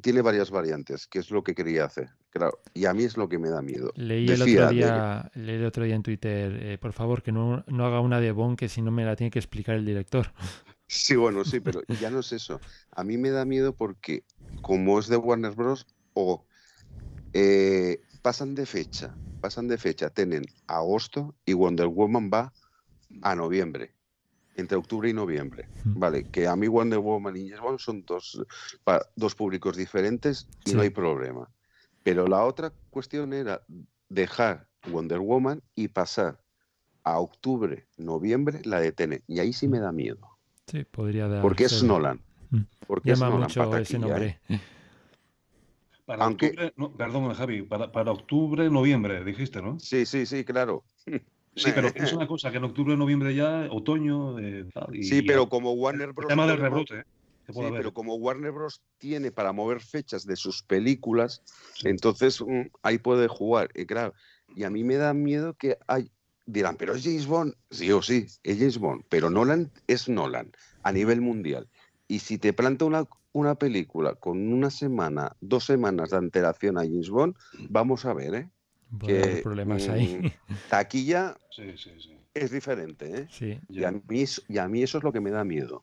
tiene varias variantes, que es lo que quería hacer. Claro, y a mí es lo que me da miedo. Leí Decía el otro de- día, leí el otro día en Twitter, eh, por favor, que no, no haga una de Bond que si no me la tiene que explicar el director. Sí, bueno, sí, pero ya no es eso. A mí me da miedo porque, como es de Warner Bros., o eh, pasan de fecha, pasan de fecha, tienen agosto y Wonder Woman va a noviembre, entre octubre y noviembre. Vale, que a mí Wonder Woman y James Bond son dos, dos públicos diferentes y no hay problema. Pero la otra cuestión era dejar Wonder Woman y pasar a octubre, noviembre la de Tenet. Y ahí sí me da miedo. Sí, podría dar. Porque es Nolan. Porque es Llama Nolan mucho para ese taquilla, nombre. ¿eh? Para Aunque- octubre, no, perdón, Javi, para, para octubre, noviembre, dijiste, ¿no? Sí, sí, sí, claro. Sí, pero es una cosa, que en octubre, noviembre ya, otoño, eh, tal, y Sí, pero como Warner el Bros. tema del rebrote, ¿eh? Sí, pero como Warner Bros. tiene para mover fechas de sus películas, entonces mm, ahí puede jugar. Y claro, y a mí me da miedo que hay. Dirán, pero es James Bond. Sí o sí, es James Bond. Pero Nolan es Nolan a nivel mundial. Y si te planta una, una película con una semana, dos semanas de antelación a James Bond, vamos a ver, ¿eh? Puede haber que problemas ahí. taquilla Sí, sí, sí. es diferente, ¿eh? Sí. Y a, mí, eso- y a mí eso es lo que me da miedo.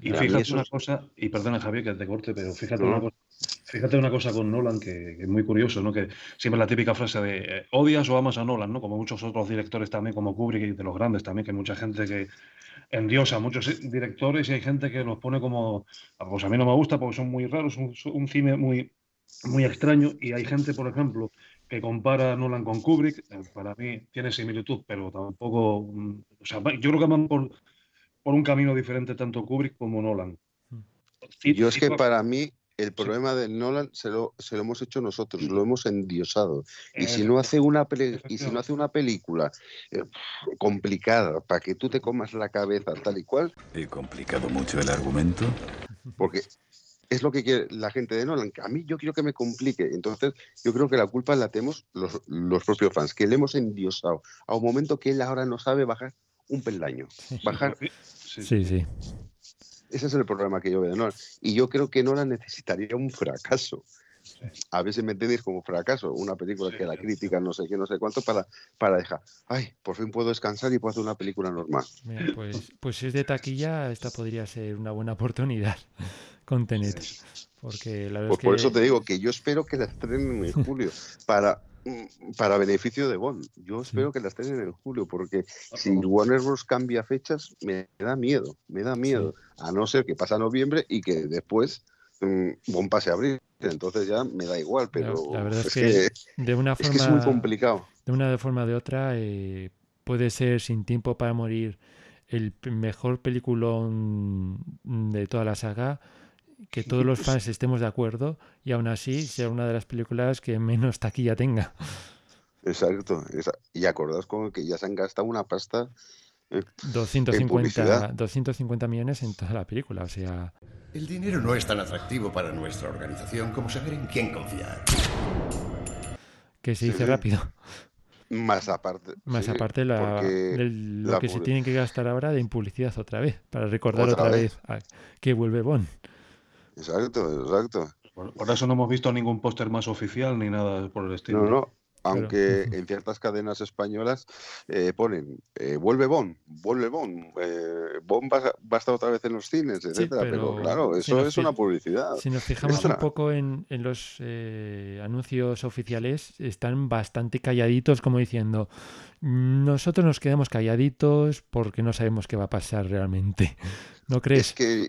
Y fíjate eso una es- cosa, y perdona Javier que te corte, pero fíjate, No. una, cosa, fíjate una cosa con Nolan que, que es muy curioso, ¿no? Que siempre la típica frase de eh, odias o amas a Nolan, ¿no? Como muchos otros directores también, como Kubrick y de los grandes también, que hay mucha gente que endiosa a muchos directores y hay gente que los pone como, "Ah, pues a mí no me gusta porque son muy raros, un, un cine muy, muy extraño y hay gente, por ejemplo, que compara a Nolan con Kubrick, eh, para mí tiene similitud, pero tampoco, mm, o sea, yo creo que van por, por un camino diferente tanto Kubrick como Nolan. Sí, Yo es que para mí el problema de Nolan se lo, se lo hemos hecho nosotros, lo hemos endiosado. Y si no hace una pele- y si no hace una película eh, complicada para que tú te comas la cabeza tal y cual, ¿He complicado mucho el argumento? porque es lo que quiere la gente de Nolan, que a mí yo quiero que me complique. Entonces, yo creo que la culpa la tenemos los, los propios fans, que le hemos endiosado a un momento que él ahora no sabe bajar un peldaño. Bajar Sí, sí. Ese es el problema que yo veo de Nolan. Y yo creo que Nolan necesitaría un fracaso. A veces me entendéis como fracaso, una película que la crítica no sé qué, no sé cuánto, para, para dejar, ay, por fin puedo descansar y puedo hacer una película normal. Mira, pues, pues si es de taquilla, esta podría ser una buena oportunidad con Tenet. Porque la verdad Pues es que... por eso te digo que yo espero que la estrenen en julio, para, mm, para beneficio de Bond. Yo espero que la estrenen en julio, porque si Warner Bros. cambia fechas, me da miedo, me da miedo. A no ser que pasa noviembre y que después mm, Bond pase a abril. Entonces ya me da igual, pero la verdad es, es que, que, de una es forma que es muy complicado. de una forma o de otra eh, puede ser sin tiempo para morir el mejor peliculón de toda la saga que todos los fans estemos de acuerdo y aún así sea una de las películas que menos taquilla tenga Exacto. Y acordaos con que ya se han gastado una pasta eh, en 250 publicidad. 250 millones en toda la película o sea El dinero no es tan atractivo para nuestra organización como saber en quién confiar. que se dice Sí. rápido Más aparte. Más sí, aparte la, lo la que se tienen que gastar ahora de en publicidad otra vez, para recordar Otra otra, vez. vez, a- que vuelve Bond. Exacto, exacto. Por, por eso no hemos visto ningún póster más oficial ni nada por el estilo. No, no. Aunque en ciertas cadenas españolas eh, ponen eh, vuelve Bond, vuelve Bond, eh, Bond va, va a estar otra vez en los cines, etcétera. pero, pero claro, eso es una publicidad. Si nos fijamos extra. un poco en, en los eh, anuncios oficiales, están bastante calladitos, como diciendo, nosotros nos quedamos calladitos porque no sabemos qué va a pasar realmente. ¿No crees? Es que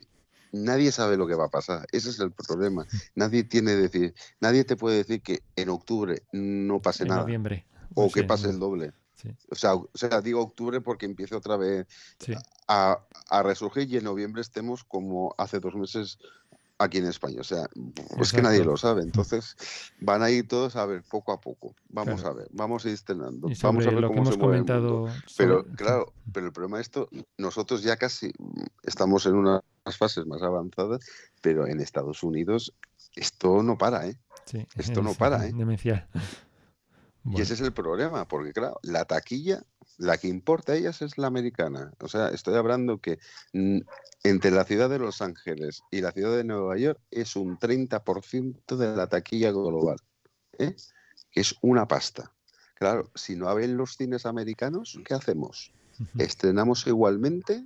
nadie sabe lo que va a pasar. Ese es el problema. Nadie tiene decir, nadie te puede decir que en octubre no pase En nada. noviembre. O No que sé, pase no. el doble. Sí. O sea, o sea, digo octubre porque empiece otra vez Sí. a, a resurgir y en noviembre estemos como hace dos meses aquí en España. O sea, es que nadie lo sabe. Entonces, van a ir todos a ver poco a poco. Vamos Claro. a ver, vamos a ir estrenando. Y Vamos a ver lo que se hemos mueve el comentado. Pero sobre- claro, pero el problema de esto, nosotros ya casi estamos en unas fases más avanzadas, pero en Estados Unidos esto no para, ¿eh? Sí, Esto no para, ¿eh? Demencial. Y ese es el problema, porque claro, la taquilla, la que importa a ellas es la americana. O sea, estoy hablando que mm, entre la ciudad de Los Ángeles y la ciudad de Nueva York es un 30% de la taquilla global, ¿eh? que es una pasta. Claro, si no abren los cines americanos, ¿qué hacemos? ¿Estrenamos igualmente?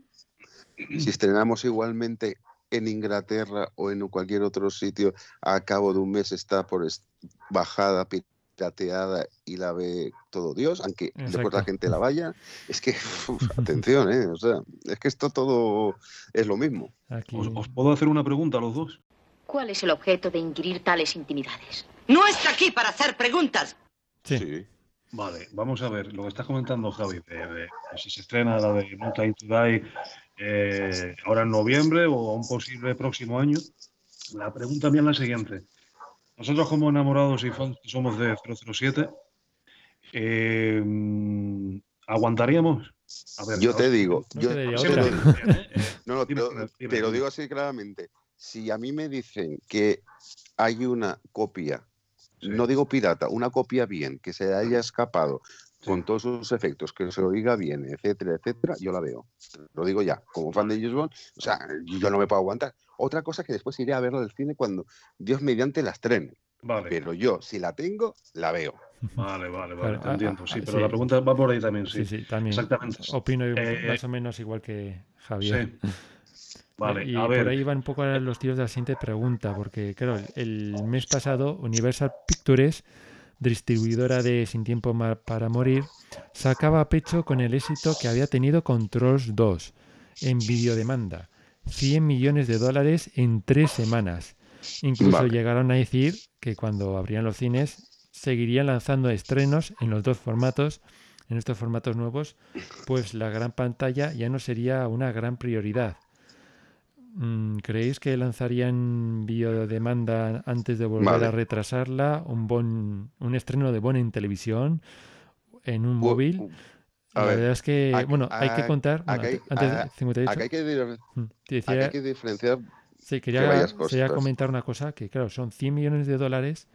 Si estrenamos igualmente en Inglaterra o en cualquier otro sitio, a cabo de un mes está por bajada, pirateada y la ve todo Dios, aunque después la Exacto. gente la vaya. Es que, uf, atención, ¿eh? O sea, es que esto todo es lo mismo. ¿Os, os puedo hacer una pregunta a los dos? ¿Cuál es el objeto de inquirir tales intimidades? No está aquí para hacer preguntas. Sí. Vale, vamos a ver lo que estás comentando, Javi. de- de- de si se estrena la de No Time to Die eh, ahora en noviembre o a un posible próximo año. La pregunta mía es la siguiente. Nosotros como enamorados y fans que somos de 007, eh, ¿aguantaríamos? A ver, Yo te digo, no yo te lo. No, no, te Dime, lo- dime, dime, te lo digo así claramente. Si a mí me dicen que hay una copia, no digo pirata, una copia bien, que se haya escapado con todos sus efectos, que se oiga bien, etcétera, etcétera, yo la veo. Lo digo ya, como fan de James Bond, o sea, yo no me puedo aguantar. Otra cosa que después iré a verla al cine cuando Dios mediante la estrene. Vale. Pero yo, si la tengo, la veo. Vale, vale, vale, Claro, te a- entiendo. a- Sí, a- pero la pregunta va por ahí también, sí. Sí, sí, también. Exactamente. Opino Eh, más o menos igual que Javier. Sí. Vale, y a por ver. ahí van un poco los tiros de la siguiente pregunta, porque claro, el mes pasado Universal Pictures, distribuidora de Sin Tiempo para Morir, sacaba pecho con el éxito que había tenido con Trolls 2 en videodemanda. 100 millones de dólares en tres semanas. Incluso Vale. llegaron a decir que cuando abrían los cines seguirían lanzando estrenos en los dos formatos, en estos formatos nuevos, pues la gran pantalla ya no sería una gran prioridad. Mm, ¿Creéis que lanzarían videodemanda antes de volver Vale. a retrasarla? ¿Un, bon, un estreno de Bon en televisión? ¿En un móvil? A La ver, verdad es que, bueno, hay que contar. bueno, hay- antes de a- 58, aquí hay que mm, decía- hay que diferenciar Sí, que quería, comentar una cosa, que claro, son 100 millones de dólares,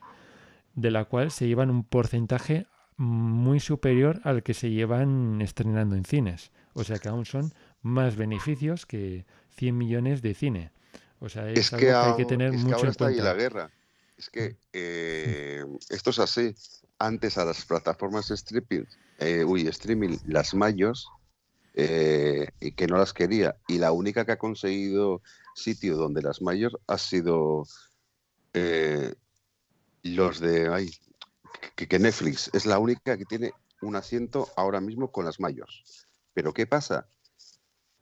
de la cual se llevan un porcentaje muy superior al que se llevan estrenando en cines. O sea que aún son más beneficios que 100 millones de cine. O sea, es, Es algo que, que hay que tener es que mucho ahora en está ahí cuenta. la guerra. Es que eh, esto es así. Antes a las plataformas streaming, eh, uy, streaming, las mayos, eh, y que no las quería. Y la única que ha conseguido sitio donde las mayos ha sido eh, los de que, Netflix. Es la única que tiene un asiento ahora mismo con las mayos. Pero ¿qué pasa?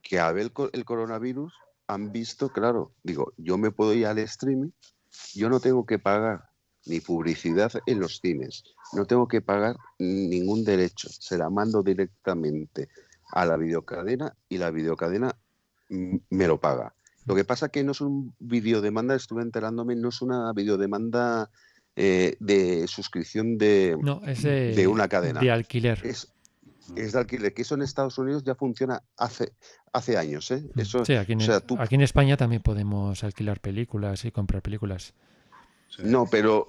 Que a ver el coronavirus han visto, claro, digo, yo me puedo ir al streaming, yo no tengo que pagar ni publicidad en los cines, no tengo que pagar ningún derecho, se la mando directamente a la videocadena y la videocadena mm, me lo paga. Lo que pasa que no es un videodemanda, estuve enterándome, no es una videodemanda eh, de suscripción de, No, es de, de una cadena. de alquiler. Es, es de alquiler, que eso en Estados Unidos ya funciona hace, hace años. ¿eh? Eso, Sí, aquí en, o sea, tú aquí en España también podemos alquilar películas y comprar películas. No, pero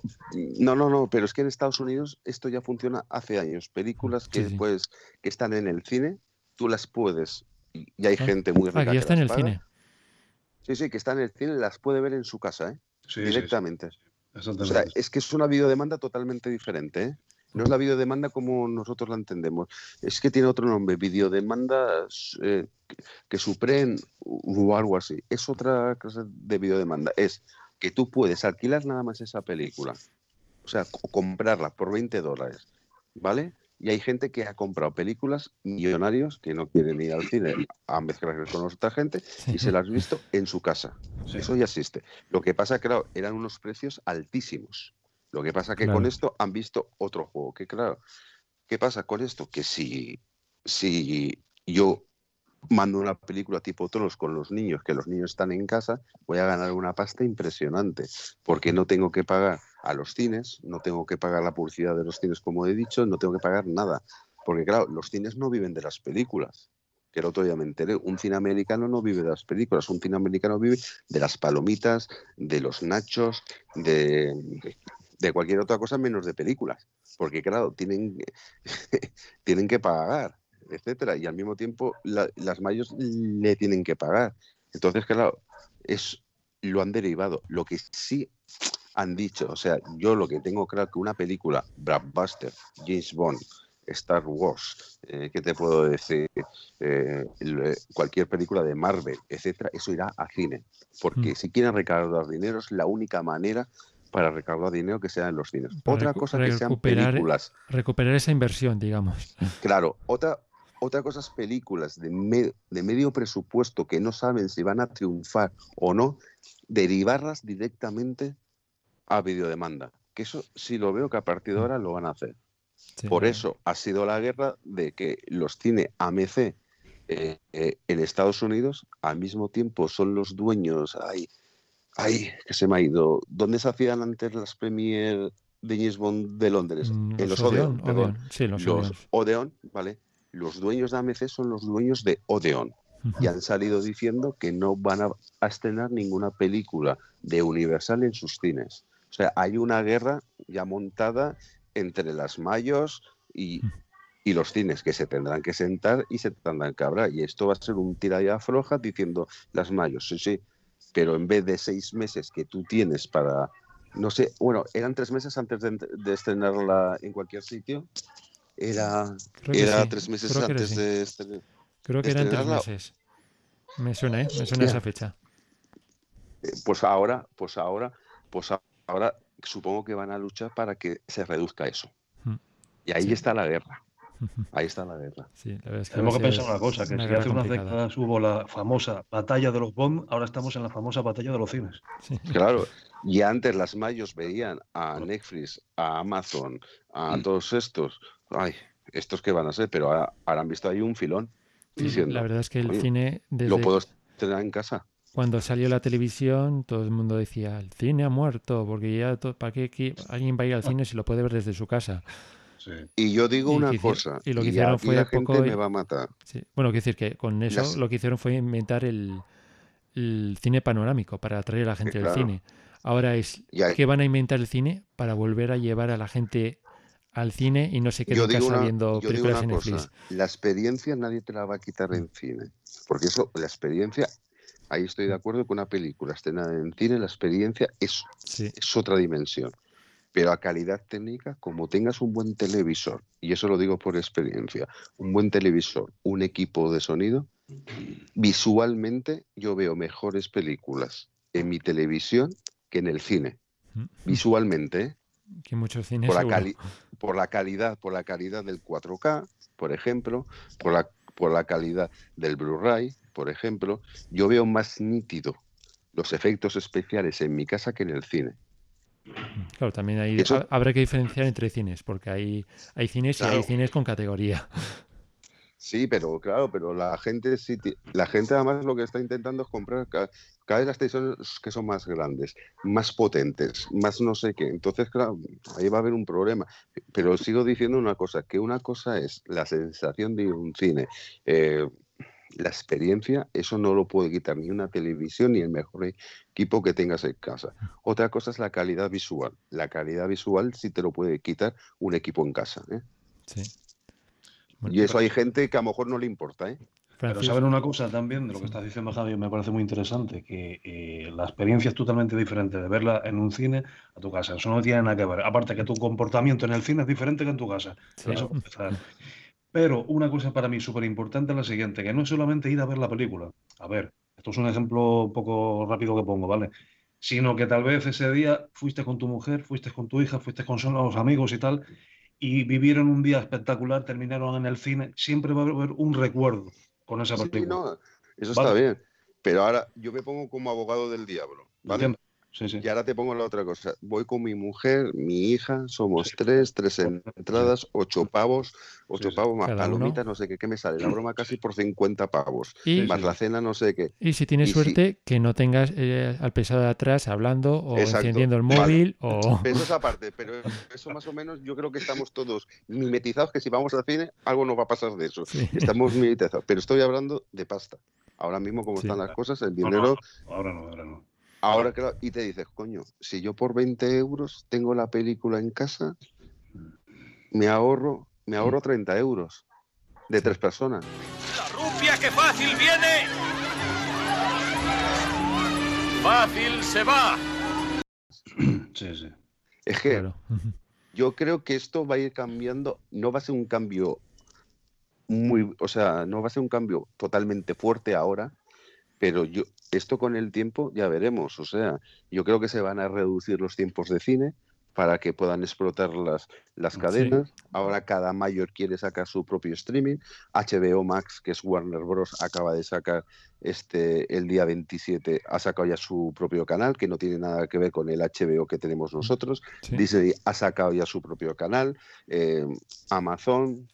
no, no, no, pero es que en Estados Unidos esto ya funciona hace años. Películas que Sí, sí. pues que están en el cine, tú las puedes y hay Ah, gente muy rica Aquí que está en el paga. cine. Sí, sí, que está en el cine, las puede ver en su casa, ¿eh? Sí, sí, directamente. O sea, es que es una videodemanda totalmente diferente, ¿eh? No es la videodemanda como nosotros la entendemos. Es que tiene otro nombre, videodemanda eh, que- que supren o algo así. Es otra clase de videodemanda. Es que tú puedes alquilar nada más esa película. O sea, co- comprarla por 20 dólares, ¿vale? Y hay gente que ha comprado películas millonarios que no quieren ir al cine a mezclarse con otra gente y se las ha visto en su casa. Eso ya existe. Lo que pasa, claro, eran unos precios altísimos. Lo que pasa que con esto han visto otro juego. Que claro, ¿qué pasa con esto? Que si, si yo mando una película tipo Trolls con los niños, que los niños están en casa, voy a ganar una pasta impresionante, porque no tengo que pagar a los cines, no tengo que pagar la publicidad de los cines, como he dicho, no tengo que pagar nada, porque claro, los cines no viven de las películas. Que el otro día me enteré, un cine americano no vive de las películas, un cine americano vive de las palomitas, de los nachos, de, de cualquier otra cosa menos de películas. Porque claro, tienen, tienen que pagar etcétera, y al mismo tiempo la- las mayos le tienen que pagar. Entonces, claro, es lo han derivado. Lo que sí han dicho, o sea, yo lo que tengo claro que una película, Blockbuster, James Bond, Star Wars, eh, ¿qué te puedo decir? Eh, el- cualquier película de Marvel, etcétera, eso irá a cine. Porque Mm. si quieren recaudar dinero, es la única manera para recaudar dinero que sea en los cines. Para Otra cosa que sean películas. Recuperar esa inversión, digamos. Claro, otra, otra cosa es películas de, me- de medio presupuesto que no saben si van a triunfar o no, derivarlas directamente a videodemanda. Que eso sí lo veo que a partir de ahora lo van a hacer. Sí. Por eso ha sido la guerra de que los cine AMC eh, eh, en Estados Unidos al mismo tiempo son los dueños. Ay, ay, que se me ha ido. ¿Dónde se hacían antes las premier de James Bond de Londres? Mm, en los Odeon. Odeon, sí, los los. Odeon, ¿vale? Los dueños de AMC son los dueños de Odeon y han salido diciendo que no van a, a estrenar ninguna película de Universal en sus cines. O sea, hay una guerra ya montada entre las mayos y, y los cines que se tendrán que sentar y se tendrán que hablar. Y esto va a ser un tira y afloja diciendo las mayos, sí, sí, pero en vez de seis meses que tú tienes para no sé, bueno, eran tres meses antes de, de estrenarla en cualquier sitio. Era, era sí. tres meses antes sí. de estrenar. Creo que eran tres meses. Me suena, ¿eh? Me suena yeah. esa fecha. Eh, pues ahora, pues ahora, pues ahora supongo que van a luchar para que se reduzca eso. Mm. Y ahí sí. está la guerra. Ahí está la guerra. Sí, la es que Tenemos que pensar una cosa, que una si hace unas décadas hubo la famosa batalla de los Bond, ahora estamos en la famosa batalla de los cines. Sí. Claro, y antes las mayos veían a Netflix, a Amazon, a mm. todos estos, ay, estos que van a ser, pero ahora, ahora han visto ahí un filón. Diciendo, la verdad es que el cine... Desde... Lo puedo tener en casa. Cuando salió la televisión, todo el mundo decía, el cine ha muerto, porque ya, ¿para qué, qué alguien va a ir al cine si lo puede ver desde su casa? Sí. Y yo digo y una que, cosa, y lo que y hicieron fue la poco gente me va a matar. Sí. Bueno, quiero decir que con eso Las- lo que hicieron fue inventar el, el cine panorámico para atraer a la gente claro. del cine. Ahora es Y que van a inventar el cine para volver a llevar a la gente al cine y no se queden Yo en digo casa una, viendo yo digo películas una en Netflix. cosa, la experiencia nadie te la va a quitar en cine, porque eso, la experiencia, ahí estoy de acuerdo con una película estrenada en cine, la experiencia es, es otra dimensión, pero a calidad técnica, como tengas un buen televisor, y eso lo digo por experiencia, un buen televisor, un equipo de sonido, visualmente yo veo mejores películas en mi televisión que en el cine, visualmente, ¿eh? Que muchos cines por la, por calidad, por la calidad del 4K, por ejemplo, por la, por la calidad del Blu-ray, por ejemplo, yo veo más nítido los efectos especiales en mi casa que en el cine. Claro, también hay, Eso- habrá que diferenciar entre cines, porque hay, hay cines y hay cines con categoría. Sí, pero claro, pero la gente sí, la gente además lo que está intentando es comprar cada, vez las televisiones que son más grandes, más potentes, más no sé qué. Entonces, claro, ahí va a haber un problema. Pero sigo diciendo una cosa, que una cosa es la sensación de ir a un cine, eh, la experiencia, eso no lo puede quitar ni una televisión ni el mejor equipo que tengas en casa. Otra cosa es la calidad visual. La calidad visual sí te lo puede quitar un equipo en casa. ¿eh? Sí. Y eso hay gente que a lo mejor no le importa, ¿eh? Pero saben una cosa también de lo que estás diciendo, Javi, me parece muy interesante, que eh, la experiencia es totalmente diferente de verla en un cine a tu casa. Eso no tiene nada que ver. Aparte que tu comportamiento en el cine es diferente que en tu casa. Sí. Eso. Pero una cosa para mí súper importante es la siguiente, que no es solamente ir a ver la película. A ver, esto es un ejemplo un poco rápido que pongo, ¿vale? Sino que tal vez ese día fuiste con tu mujer, fuiste con tu hija, fuiste con los amigos y tal, y vivieron un día espectacular, terminaron en el cine. Siempre va a haber un recuerdo con esa Sí, película. no, eso Vale. está bien. Pero ahora yo me pongo como abogado del diablo, ¿vale? Entiendo. Sí, sí. Y ahora te pongo la otra cosa. Voy con mi mujer, mi hija, somos tres, tres entradas, ocho pavos, ocho pavos más Cada uno. palomitas, no sé qué, ¿qué me sale? La broma casi por 50 pavos. Y- más la cena, no sé qué. Y si tienes Y si- suerte, que no tengas eh, al pesado de atrás hablando o Exacto. encendiendo el Vale. móvil o... Eso es aparte, pero eso más o menos yo creo que estamos todos mimetizados que si vamos al cine algo nos va a pasar de eso. Sí. Estamos mimetizados, pero estoy hablando de pasta. Ahora mismo como Sí. están las cosas, el No, no, dinero ahora no, ahora no. Ahora, claro, y te dices, coño, si yo por 20 euros tengo la película en casa, me ahorro, me ahorro 30 euros de tres personas. ¡Rupia, qué fácil viene! ¡Fácil se va! Sí, sí. Es que yo creo que esto va a ir cambiando, no va a ser un cambio muy, o sea, no va a ser un cambio totalmente fuerte ahora, pero yo esto con el tiempo ya veremos, o sea, yo creo que se van a reducir los tiempos de cine para que puedan explotar las, las cadenas. Ahora cada mayor quiere sacar su propio streaming. HBO Max, que es Warner Bros., acaba de sacar este el día 27, ha sacado ya su propio canal, que no tiene nada que ver con el HBO que tenemos nosotros. Sí. Disney ha sacado ya su propio canal. eh, Amazon,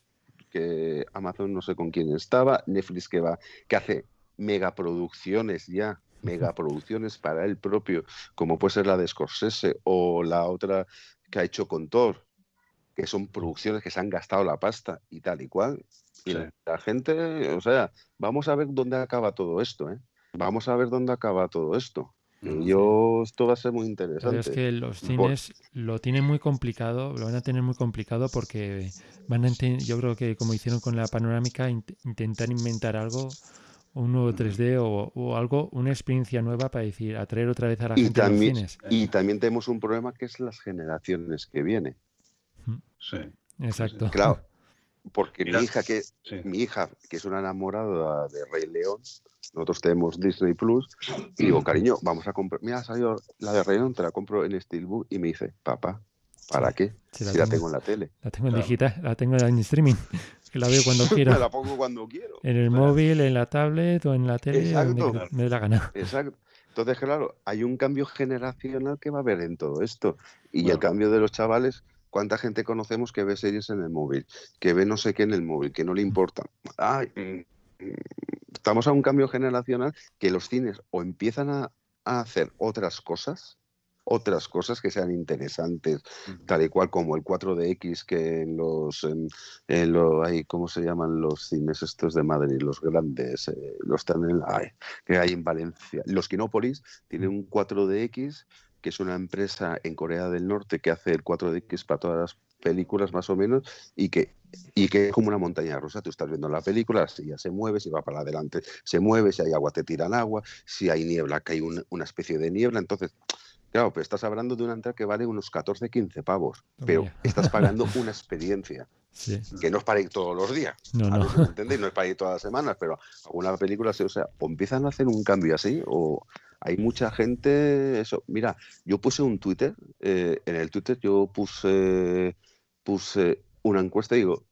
que Amazon no sé con quién estaba. Netflix que va, que hace megaproducciones ya, megaproducciones para él propio, como puede ser la de Scorsese o la otra que ha hecho con Thor, que son producciones que se han gastado la pasta y tal y cual. Y Sí. la, gente, o sea, vamos a ver dónde acaba todo esto, ¿eh? Vamos a ver dónde acaba todo esto. Y Yo, esto va a ser muy Pero interesante. es que los Por- cines lo tienen muy complicado, lo van a tener muy complicado porque van a yo creo que como hicieron con la panorámica, int- intentar inventar algo un nuevo 3D o, o algo, una experiencia nueva para decir, atraer otra vez a la Y gente a los también, cines. y también tenemos un problema que es las generaciones que vienen. Sí. Exacto. Claro, porque Mira, mi hija, que mi hija, que es una enamorada de Rey León, nosotros tenemos Disney Plus, y digo, cariño, vamos a comprar. Mira, ha salido la de Rey León, te la compro en Steelbook, y me dice, papá, ¿para qué? Sí, si la tengo en la tele. La tengo en digital, la tengo en streaming, que la veo cuando quiero. Me la pongo cuando quiero. En el móvil, en la tablet o en la tele, donde Exacto. me dé la gana. Exacto. Entonces, claro, hay un cambio generacional que va a haber en todo esto. Y el cambio de los chavales, ¿cuánta gente conocemos que ve series en el móvil? Que ve no sé qué en el móvil, que no le importa. Ay, mm, estamos a un cambio generacional que los cines o empiezan a, a hacer otras cosas, otras cosas que sean interesantes, tal y cual como el 4DX que en los, en, en lo, ay, ¿cómo se llaman los cines estos de Madrid? Los grandes, eh, los están en, ay, que hay en Valencia. Los Kinópolis tienen un 4DX que es una empresa en Corea del Norte que hace el 4DX para todas las películas más o menos y que y que es como una montaña rusa, tú estás viendo la película, si ya se mueve, si va para adelante, se mueve, si hay agua te tiran agua, si hay niebla cae un- una especie de niebla, entonces Claro, pero estás hablando de una entrada que vale unos 14, 15 pavos, pero estás pagando una experiencia Sí. que no es para ir todos los días. No, a no. entendéis, no es para ir todas las semanas, pero alguna película, o sea, o empiezan a hacer un cambio así, o hay mucha gente, eso, mira, yo puse un Twitter, eh, en el Twitter yo puse, puse una encuesta y digo,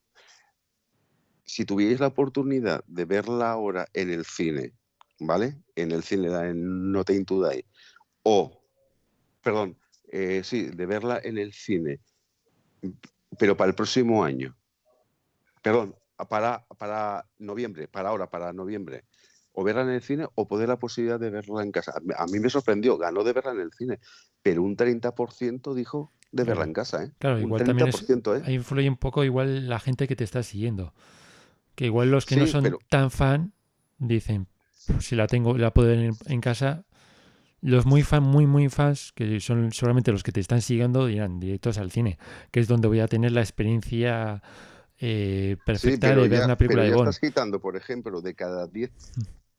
si tuvierais la oportunidad de verla ahora en el cine, ¿vale? En el cine, en No to Die, o, perdón, eh, sí, de verla en el cine, pero para el próximo año, perdón, para, para noviembre, para ahora, para noviembre, o verla en el cine o poder la posibilidad de verla en casa. A mí me sorprendió, ganó de verla en el cine, pero un 30% dijo de verla en casa, ¿eh? Claro, un igual también es, 30%, ¿eh? ahí influye un poco igual la gente que te está siguiendo. Que igual los que no son pero- tan fan dicen, "Pues si la tengo, la puedo ver en, en casa. Los muy fan, muy, muy fans, que son solamente los que te están siguiendo, dirán directos al cine, que es donde voy a tener la experiencia eh, Sí, perfecta pero de ver ya, una película pero de Bond. estás quitando, por ejemplo, de cada 10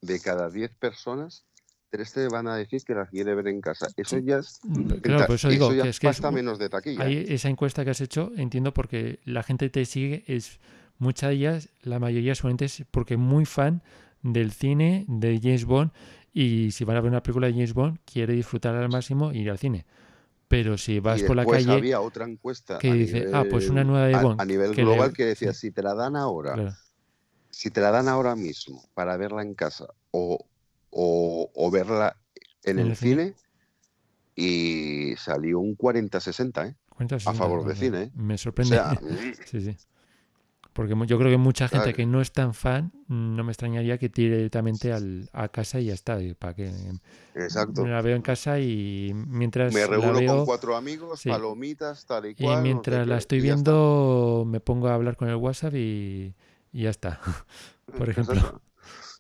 de cada 10 personas, tres te van a decir que la quiere ver en casa. Eso ya es, Claro, por eso digo ya que es que es menos de taquilla. Ahí esa encuesta que has hecho, entiendo porque la gente te sigue, es muchas de ellas, la mayoría solamente es porque muy fan del cine de James Bond y si van a ver una película de James Bond quiere disfrutar al máximo y ir al cine. Pero si vas y por la calle había otra encuesta que a dice, ah, pues una nivel- nueva de a- Bond. A, nivel que le- global que decía, si te la dan ahora, Claro. si te la dan ahora mismo para verla en casa o, o, o verla en En el el cine. cine, y salió un 40-60, ¿eh? Cuenta A 60, favor de cine, ¿eh? Me sorprende. O sea, mm, sí, sí. Porque yo creo que mucha gente Claro. que no es tan fan, mm, no me extrañaría que tire directamente al, a casa y ya está. y ¿Para qué? Exacto. Me la veo en casa y mientras me la reúno veo, con cuatro amigos, sí. palomitas, tal y Y cual. no sé mientras la estoy y viendo, me pongo a hablar con el WhatsApp y, y ya está. Por ejemplo. Exacto.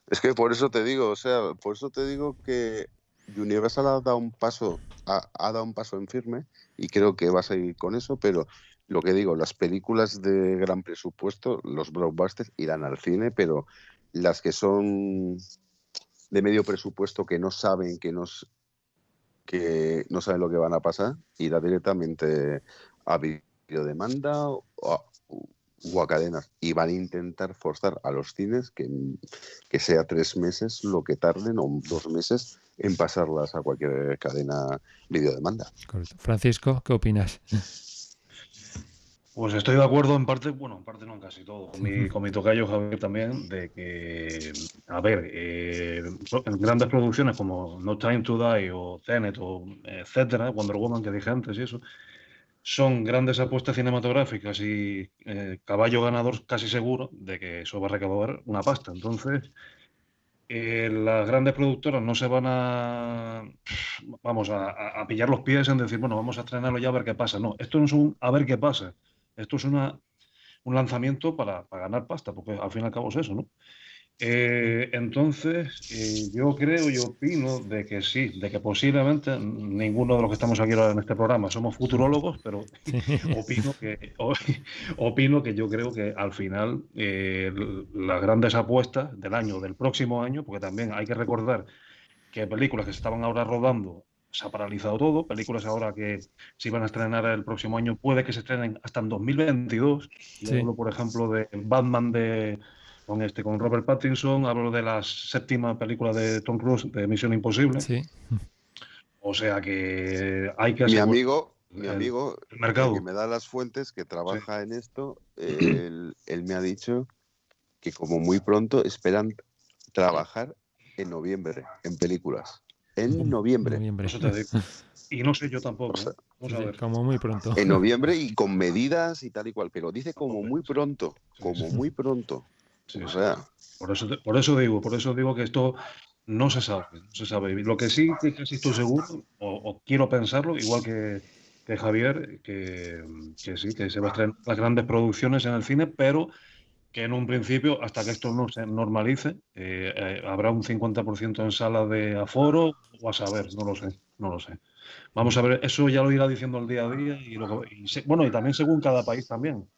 Es que por eso te digo, o sea, por eso te digo que Universal ha dado un paso, ha, ha dado un paso en firme y creo que va a seguir con eso, pero lo que digo, las películas de gran presupuesto, los blockbusters irán al cine, pero las que son de medio presupuesto que no saben que nos que no saben lo que van a pasar, irá directamente a videodemanda o a, o a cadenas y van a intentar forzar a los cines que, que sea tres meses lo que tarden o dos meses en pasarlas a cualquier cadena videodemanda. Correcto. Francisco, ¿qué opinas? Pues estoy de acuerdo en parte, bueno, en parte no en casi todo, con mi, con mi tocayo Javier también, de que, a ver, eh, en grandes producciones como No Time to Die o Tenet o etcétera, Wonder Woman que dije antes y eso, son grandes apuestas cinematográficas y eh, caballo ganador casi seguro de que eso va a recaudar una pasta. Entonces, eh, las grandes productoras no se van a, vamos, a pillar los pies en decir, bueno, vamos a estrenarlo ya a ver qué pasa. No, esto no es un a ver qué pasa. Esto es una, un lanzamiento para, para ganar pasta, porque al fin y al cabo es eso, ¿no? Eh, entonces, eh, yo creo y opino de que sí, de que posiblemente ninguno de los que estamos aquí ahora en este programa somos futurólogos, pero opino que, opino que yo creo que al final eh, las grandes apuestas del año, del próximo año, porque también hay que recordar que películas que se estaban ahora rodando se ha paralizado todo. Películas ahora que se iban a estrenar el próximo año puede que se estrenen hasta en 2022. Y hablo, por ejemplo, de Batman de con este con Robert Pattinson, hablo de la séptima película de Tom Cruise de Misión Imposible. Sí. O sea que hay que Mi amigo, mi amigo, el mercado. que me da las fuentes, que trabaja en esto, él, él me ha dicho que como muy pronto esperan trabajar en noviembre en películas. En noviembre. Eso te digo. Y no sé yo tampoco. ¿eh? Vamos a ver. como muy pronto. En noviembre y con medidas y tal y cual, pero dice como muy pronto, como muy pronto. O sea, Por eso, por eso digo, por eso digo que esto no se sabe, no se sabe. Lo que sí que casi estoy seguro, o, o quiero pensarlo, igual que, que Javier, que, que sí, que se va a estrenar las grandes producciones en el cine, pero que en un principio, hasta que esto no se normalice, eh, eh, habrá un 50% en sala de aforo, o a saber, no lo sé, no lo sé. Vamos a ver, eso ya lo irá diciendo el día a día y, lo y se- bueno, y también según cada país también.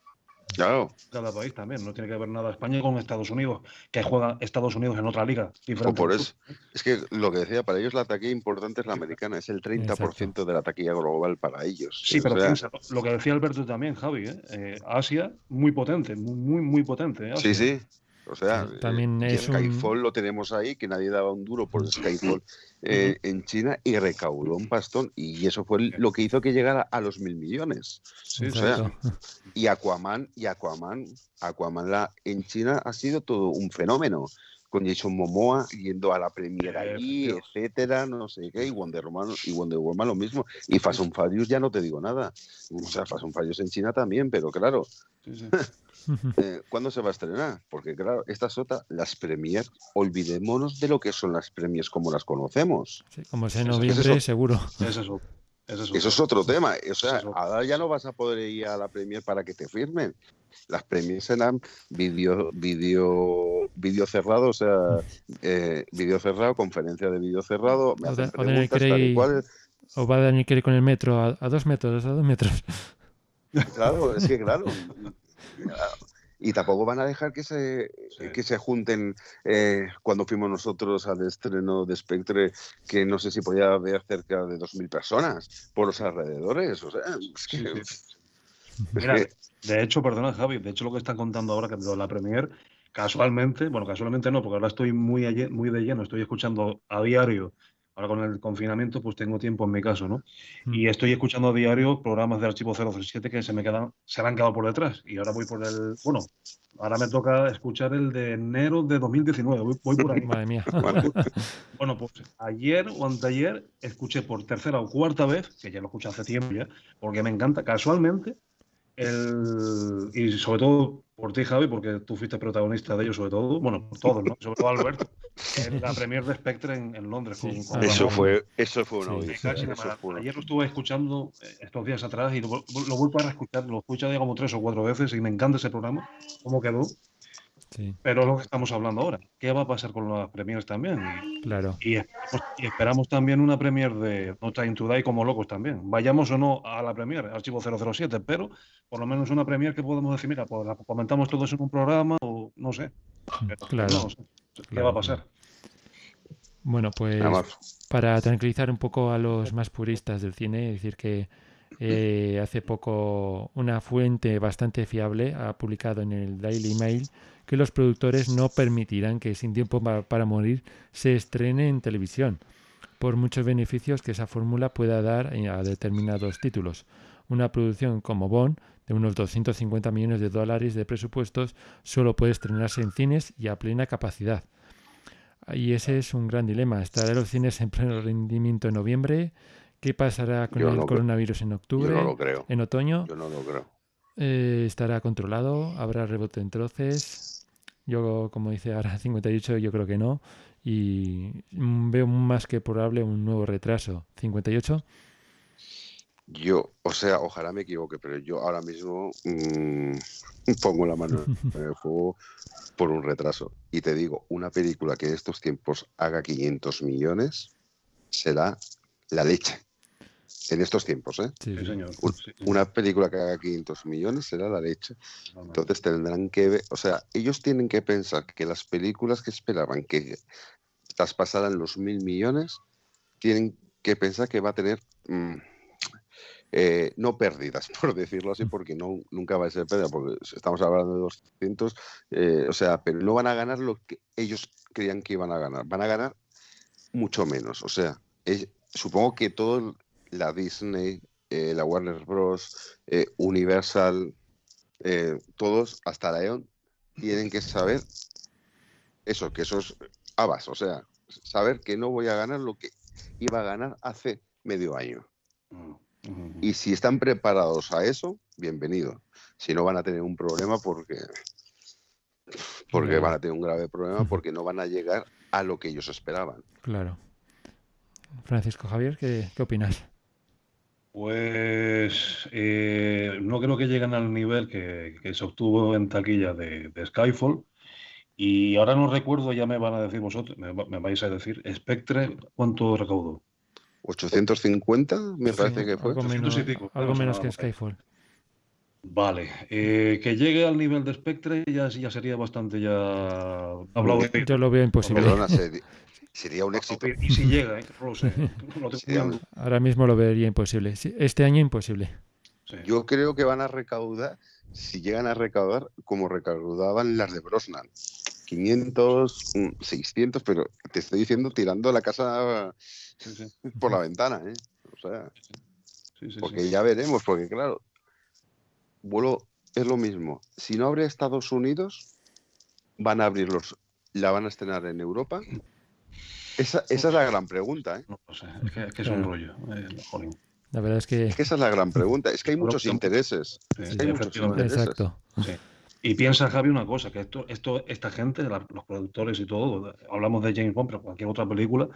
Claro. Cada país también, no tiene que ver nada España con Estados Unidos, que juega Estados Unidos en otra liga. o diferente. por eso. Es que lo que decía, para ellos la taquilla importante es la americana, es el 30% de la taquilla global para ellos. Sí, O pero sea, piensa, lo que decía Alberto también, Javi, ¿eh? Eh, Asia muy potente, muy, muy, muy potente. ¿eh? Sí, sí. O sea, también eh, es un- Skyfall lo tenemos ahí, que nadie daba un duro por Skyfall eh, en China y recaudó un pastón. Y eso fue lo que hizo que llegara a los mil millones. Sí, o sea, exacto. y Aquaman, y Aquaman, Aquaman la, en China ha sido todo un fenómeno. Con Jason Momoa yendo a la premiera allí, etcétera, no sé qué, y Wonder Woman, y Wonder Woman lo mismo. Y Fast and Furious ya no te digo nada. O sea, Fast and Furious en China también, pero claro, Sí, sí. eh, ¿Cuándo se va a estrenar? Porque claro, esta sota, las premier, olvidémonos de lo que son las premiers como las conocemos. Sí, como sea en Eso- noviembre, eso- seguro. Ese es otro. Es Eso es otro. otro tema. O sea, ahora ya no vas a poder ir a la premier para que te firmen. Las premiers serán vídeo, vídeo, vídeo cerrado, o sea, eh, vídeo cerrado, conferencia de vídeo cerrado, me O, hacen preguntas tal cual. o va Daniel Craig con el metro a, a dos metros, a dos metros. Claro, es que claro. Y tampoco van a dejar que se, que se junten eh, cuando fuimos nosotros al estreno de Spectre, que no sé si podía haber cerca de 2.000 personas por los alrededores. O sea, es que, Mira, de hecho, perdona, Javi, de hecho lo que están contando ahora que la Premier, casualmente, bueno, casualmente no, porque ahora estoy muy, muy de lleno, estoy escuchando a diario, ahora con el confinamiento, pues tengo tiempo en mi caso, ¿no? Y estoy escuchando a diario programas de Archivo 007 que se me quedan, se me han quedado por detrás. Y ahora voy por el, bueno, ahora me toca escuchar el de enero de 2019, voy, voy por ahí. Madre mía. Bueno, pues ayer o anteayer escuché por tercera o cuarta vez, que ya lo escuché hace tiempo ya, porque me encanta casualmente, el, y sobre todo por ti, Javi, porque tú fuiste protagonista de ello, sobre todo, bueno, por todos, ¿no? Sobre todo Alberto, en la premier de Spectre en, en Londres. con- con eso, fue, eso fue una Sí, eso fue una- Ayer lo estuve escuchando eh, estos días atrás y lo, lo vuelvo a reescuchar, lo he escuchado ya como tres o cuatro veces y me encanta ese programa, cómo quedó. Sí, Pero es lo que estamos hablando ahora. ¿Qué va a pasar con las premiers también? Claro. y esperamos, y esperamos también una premier de No Time to Die como locos también. Vayamos o no a la premier, archivo 007, pero por lo menos una premier que podemos decir, mira, pues la comentamos todos en un programa o no sé. Pero Claro. no. ¿Qué va a pasar? Bueno, pues para tranquilizar un poco a los más puristas del cine, decir que eh, hace poco una fuente bastante fiable ha publicado en el Daily Mail que los productores no permitirán que Sin Tiempo pa- para Morir se estrene en televisión, por muchos beneficios que esa fórmula pueda dar eh, a determinados títulos. Una producción como Bond, de unos 250 millones de dólares de presupuestos, solo puede estrenarse en cines y a plena capacidad. Y ese es un gran dilema. ¿Estará los cines en pleno rendimiento en noviembre? ¿Qué pasará con Yo el no coronavirus en octubre? yo no lo creo. ¿En otoño? Yo no lo creo. Eh, ¿Estará controlado? ¿Habrá rebote en troces? Yo, como dice ahora 58, yo creo que no. Y veo más que probable un nuevo retraso. ¿58? Yo, o sea, ojalá me equivoque, pero yo ahora mismo mm, pongo la mano en el fuego por un retraso. Y te digo, una película que en estos tiempos haga 500 millones será la leche. En estos tiempos, ¿eh? Sí, señor. Un- Sí, sí. Una película que haga 500 millones será la leche. Entonces tendrán que ver, o sea, ellos tienen que pensar que las películas que esperaban que traspasaran los mil millones, tienen que pensar que va a tener, mm, eh, no pérdidas, por decirlo así, porque no, nunca va a ser pérdida, porque estamos hablando de 200, eh, o sea, pero no van a ganar lo que ellos creían que iban a ganar, van a ganar mucho menos, o sea, es- supongo que todo la Disney, eh, la Warner Bros., eh, Universal, eh, todos, hasta la EON, tienen que saber eso, que eso es habas, o sea, saber que no voy a ganar lo que iba a ganar hace medio año. Y si están preparados a eso, bienvenido. Si no van a tener un problema porque porque van a tener un grave problema porque no van a llegar a lo que ellos esperaban. Claro. Francisco Javier, ¿qué, qué opinas? Pues eh, no creo que lleguen al nivel que, que se obtuvo en taquilla de, de Skyfall. Y ahora no recuerdo, ya me van a decir vosotros, me, va- me vais a decir, Spectre, ¿cuánto recaudó? 850, me parece que fue. Algo menos, 800 y pico, algo menos que. Skyfall. Vale, eh, que llegue al nivel de Spectre ya, ya sería bastante ya hablado de- Yo lo veo imposible. Perdona, sería un éxito. Y si llega, ¿eh? sé. No un- Ahora mismo lo vería imposible. Este año imposible. Yo creo que van a recaudar, si llegan a recaudar, como recaudaban las de Brosnan. 500, mm, 600, pero te estoy diciendo tirando la casa por la ventana, ¿eh? O sea, porque ya veremos, porque claro, vuelo es lo mismo. Si no abre Estados Unidos, van a abrirlos, la van a estrenar en Europa. Esa, esa es la gran pregunta, ¿eh? No sé, es que, es que es un rollo. eh, jolín. La verdad es que. Es que esa es la gran pregunta. Es que hay muchos intereses. Sí, hay muchos intereses. Exacto. Sí. Y piensa, Javi, una cosa, que esto, esto, esta gente, la- los productores y todo, hablamos de James Bond, pero cualquier otra película,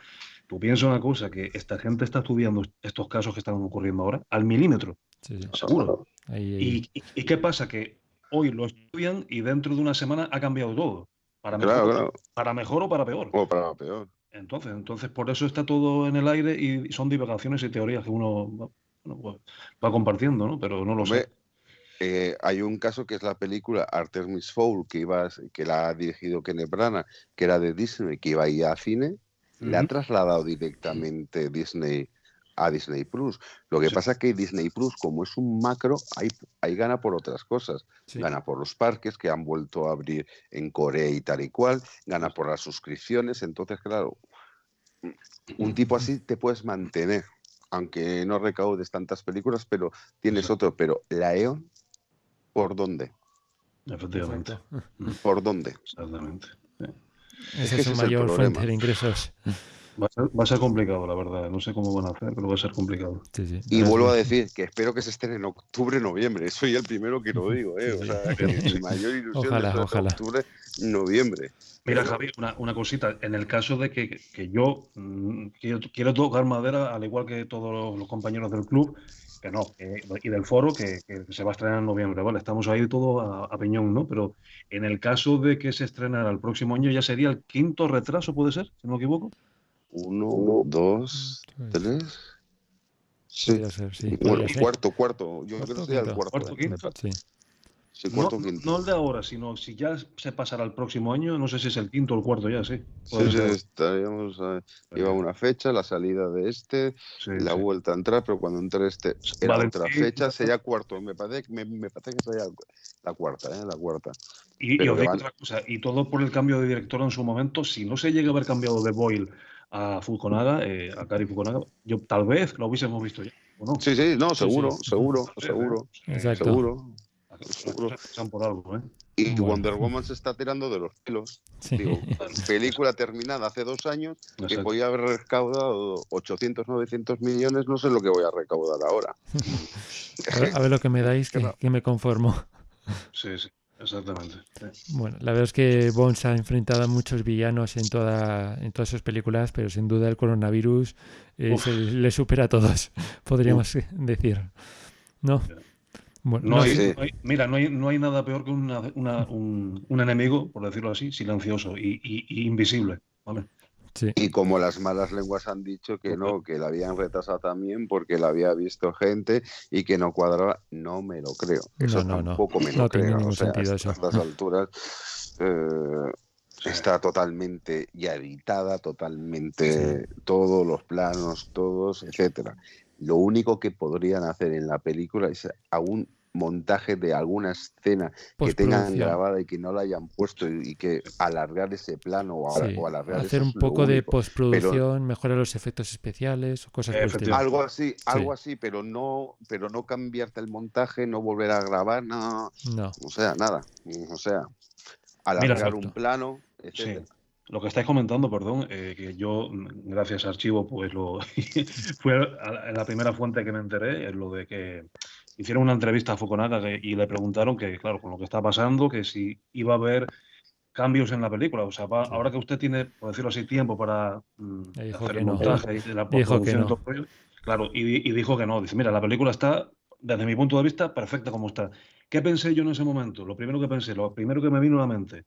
tú piensas una cosa, que esta gente está estudiando estos casos que están ocurriendo ahora al milímetro, Sí, sí. seguro. Ahí, ahí. ¿Y, y, y qué pasa? Que hoy lo estudian y dentro de una semana ha cambiado todo. Para mejor, Claro, claro. para mejor o para peor. O para peor. Entonces, entonces, por eso está todo en el aire y son divagaciones y teorías que uno va, bueno, pues, va compartiendo, ¿no? Pero no lo Hombre, sé. eh, hay un caso que es la película Artemis Fowl, que, iba, a- que la ha dirigido Kenneth Branagh, que era de Disney, que iba a ir a cine, le ha Ujú. trasladado directamente Disney a Disney Plus. Lo que pasa es que Disney Plus, como es un macro, ahí, ahí gana por otras cosas. Sí. Gana por los parques que han vuelto a abrir en Corea y tal y cual, gana por las suscripciones. Entonces, claro, un tipo así te puedes mantener, aunque no recaudes tantas películas, pero tienes otro. Pero la EON, ¿por dónde? Efectivamente. ¿Por dónde? Exactamente. Ese que es su ese es el mayor problema. fuente de ingresos. Va a, ser, va a ser complicado, la verdad. No sé cómo van a hacer, pero va a ser complicado. Sí, sí. Y vuelvo a decir que espero que se estén en octubre, noviembre. Soy el primero que lo digo, ¿eh? O sea, que mi mayor ilusión Ojalá, es en ojalá. octubre, noviembre. Mira, Pero- Javi, una, una cosita. En el caso de que, que yo mm, quiero, quiero tocar madera, al igual que todos los, los compañeros del club, que no, y del foro, que, que se va a estrenar en noviembre, ¿vale? Estamos ahí todo a, a peñón, ¿no? Pero en el caso de que se estrenara el próximo año, ya sería el quinto retraso, ¿puede ser? Si no me equivoco. Uno, dos, tres. Sí. Podría ser, sí, Bueno, podría ser. cuarto, cuarto. Yo creo que sería el cuarto. Cuarto, quinto. Sí. Sí, No, cuarto, quinto. no el de ahora, sino si ya se pasará al próximo año, no sé si es el quinto o el cuarto ya, sí. Sí, Puede sí, ser. estaríamos a- iba una fecha, la salida de este, Sí, la sí. vuelta a entrar, pero cuando entre este era otra fecha, sería cuarto. Me parece, me, me parece que sería la cuarta, ¿eh? La cuarta. Y, os digo van- otra cosa, y todo por el cambio de director en su momento, si no se llega a haber cambiado de Boyle a Fukunaga, eh, a Kari Fukunaga, yo tal vez lo hubiésemos visto ya, ¿o no? Sí, sí, no, seguro, sí. seguro, Sí, seguro, Exacto. seguro. Seguro. Por algo, ¿eh? Y Bueno. Wonder Woman se está tirando de los pelos. Sí. Digo, película terminada hace dos años que Exacto. voy a haber recaudado 800, 900 millones, no sé lo que voy a recaudar ahora. A ver, a ver lo que me dais, que, que me conformo. Sí, sí, exactamente. Bueno, la verdad es que Bond se ha enfrentado a muchos villanos en, toda, en todas sus películas, pero sin duda el coronavirus eh, se le supera a todos, podríamos decir. ¿No? Bueno, No no, hay- sí. no hay- mira, no hay, no hay nada peor que una- una- un, un enemigo, por decirlo así, silencioso y, y- y invisible. ¿vale? Sí. Y como las malas lenguas han dicho que no, que la habían retrasado también porque la había visto gente y que no cuadraba, no me lo creo. Eso No, no, no. tampoco me No lo tiene creo. ningún o sea, sentido a eso. estas alturas eh, está totalmente ya editada, totalmente todos los planos, todos, etcétera. Lo único que podrían hacer en la película es algún montaje de alguna escena que tengan Postproducción. grabada y que no la hayan puesto y, y que alargar ese plano o, a- Sí, o alargar Hacer un poco de único. Pero- postproducción, mejorar los efectos especiales o cosas por algo así, Sí. algo así, pero no, pero no cambiarte el montaje, no volver a grabar, no, No. o sea, nada, o sea, Mira, alargar un plano, Sí. etcétera. Lo que estáis comentando, perdón, eh, que yo, gracias a Archivo, pues lo fue a la primera fuente que me enteré, es lo de que hicieron una entrevista a Fukunaga que- y le preguntaron que, claro, con lo que está pasando, que si iba a haber cambios en la película. O sea, va- ahora que usted tiene, por decirlo así, tiempo para mm, hacer el no. montaje y la postproducción no. claro, y, y dijo que no. Dice, mira, la película está, desde mi punto de vista, perfecta como está. ¿Qué pensé yo en ese momento? Lo primero que pensé, lo primero que me vino a la mente,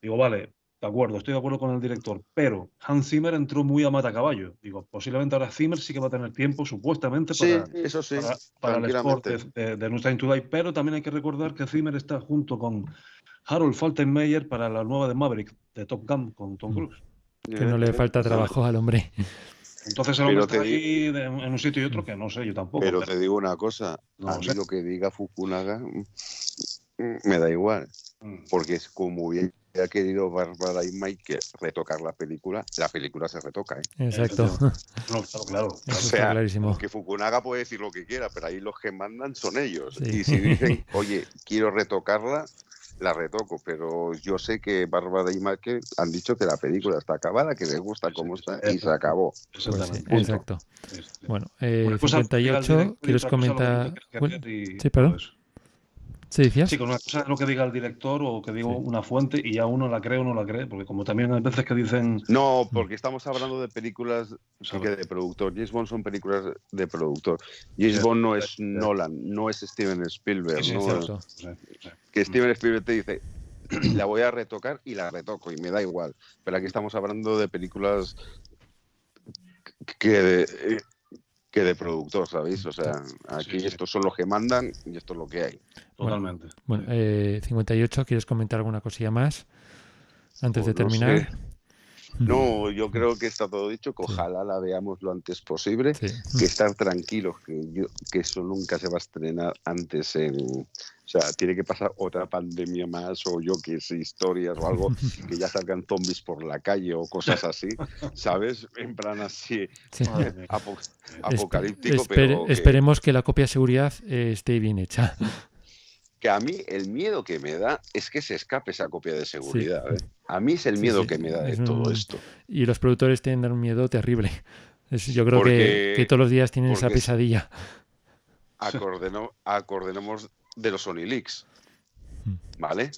digo, vale, de acuerdo, estoy de acuerdo con el director, pero Hans Zimmer entró muy a matacaballo. Digo, posiblemente ahora Zimmer sí que va a tener tiempo, supuestamente, Sí, para, eso sí, para, para el sport de, de, de No Time to Die, pero también hay que recordar que Zimmer está junto con Harold Faltermeyer para la nueva de Maverick, de Top Gun, con Tom Cruise. Que no le falta trabajo al hombre. Entonces el hombre está ahí de- en un sitio y otro que no sé, yo tampoco. Pero pero- te digo una cosa, No a lo mí sé. lo que diga Fukunaga mm, mm, me da igual, Mm. porque es como hubiera querido Bárbara y Mike retocar la película, la película se retoca, ¿eh? Exacto. No, claro, claro. Eso O está sea, clarísimo. que Fukunaga puede decir lo que quiera, pero ahí los que mandan son ellos. Sí. Y si dicen, oye, quiero retocarla, la retoco. Pero yo sé que Bárbara y Mike han dicho que la película está acabada, que les gusta cómo está y se acabó. Pues sí, exacto. Bueno, eh, diga el 58, director y ¿quieres comentar? Bueno, sí, perdón. Sí, con una cosa es lo que diga el director o que diga una fuente y ya uno la cree o no la cree, porque como también hay veces que dicen... No, porque estamos hablando de películas sí que de productor. James Bond son películas de productor. James Sí, Bond no es sí. Nolan, no es Steven Spielberg. Sí, sí, no cierto. es- Sí, sí. que Steven Spielberg te dice, la voy a retocar y la retoco y me da igual. Pero aquí estamos hablando de películas que de, eh, que de productor, ¿sabéis? O sea, aquí estos son los que mandan y esto es lo que hay. Totalmente. Bueno, eh, 58, ¿quieres comentar alguna cosilla más antes de Pues no terminar? sé. No, yo creo que está todo dicho, que ojalá la veamos lo antes posible, que estar tranquilos, que, yo, que eso nunca se va a estrenar antes en... O sea, tiene que pasar otra pandemia más o yo que sé, historias o algo, que ya salgan zombies por la calle o cosas así, ¿sabes? En plan así, Sí. apo- Espe- apocalíptico, espere- pero que- Esperemos que la copia de seguridad eh, esté bien hecha. Que a mí el miedo que me da es que se escape esa copia de seguridad. ¿eh? A mí es el miedo sí, que me da de es un- todo esto. Y los productores tienen un miedo terrible. Es- yo creo que, Porque- que todos los días tienen esa pesadilla. Acordeno- acordemos de los Sony Leaks, Mm. ¿vale?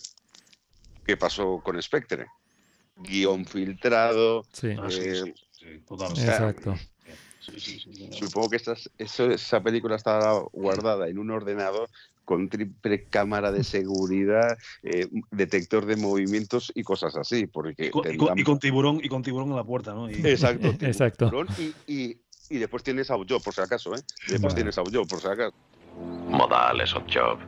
¿Qué pasó con Spectre? Guión filtrado. Sí. Ah, sí, eh, sí, sí, totalmente. o sea, Exacto. Supongo que esa película estaba guardada en un ordenador con triple cámara de seguridad, eh, detector de movimientos y cosas así, porque Y con, y tendrán- con- y con tiburón y con tiburón en la puerta, ¿no? Y- Exacto. Exacto. Y, y- y después tienes a yo por si acaso, ¿eh? Después Bueno. tienes a yo por si acaso. Modales, odd job.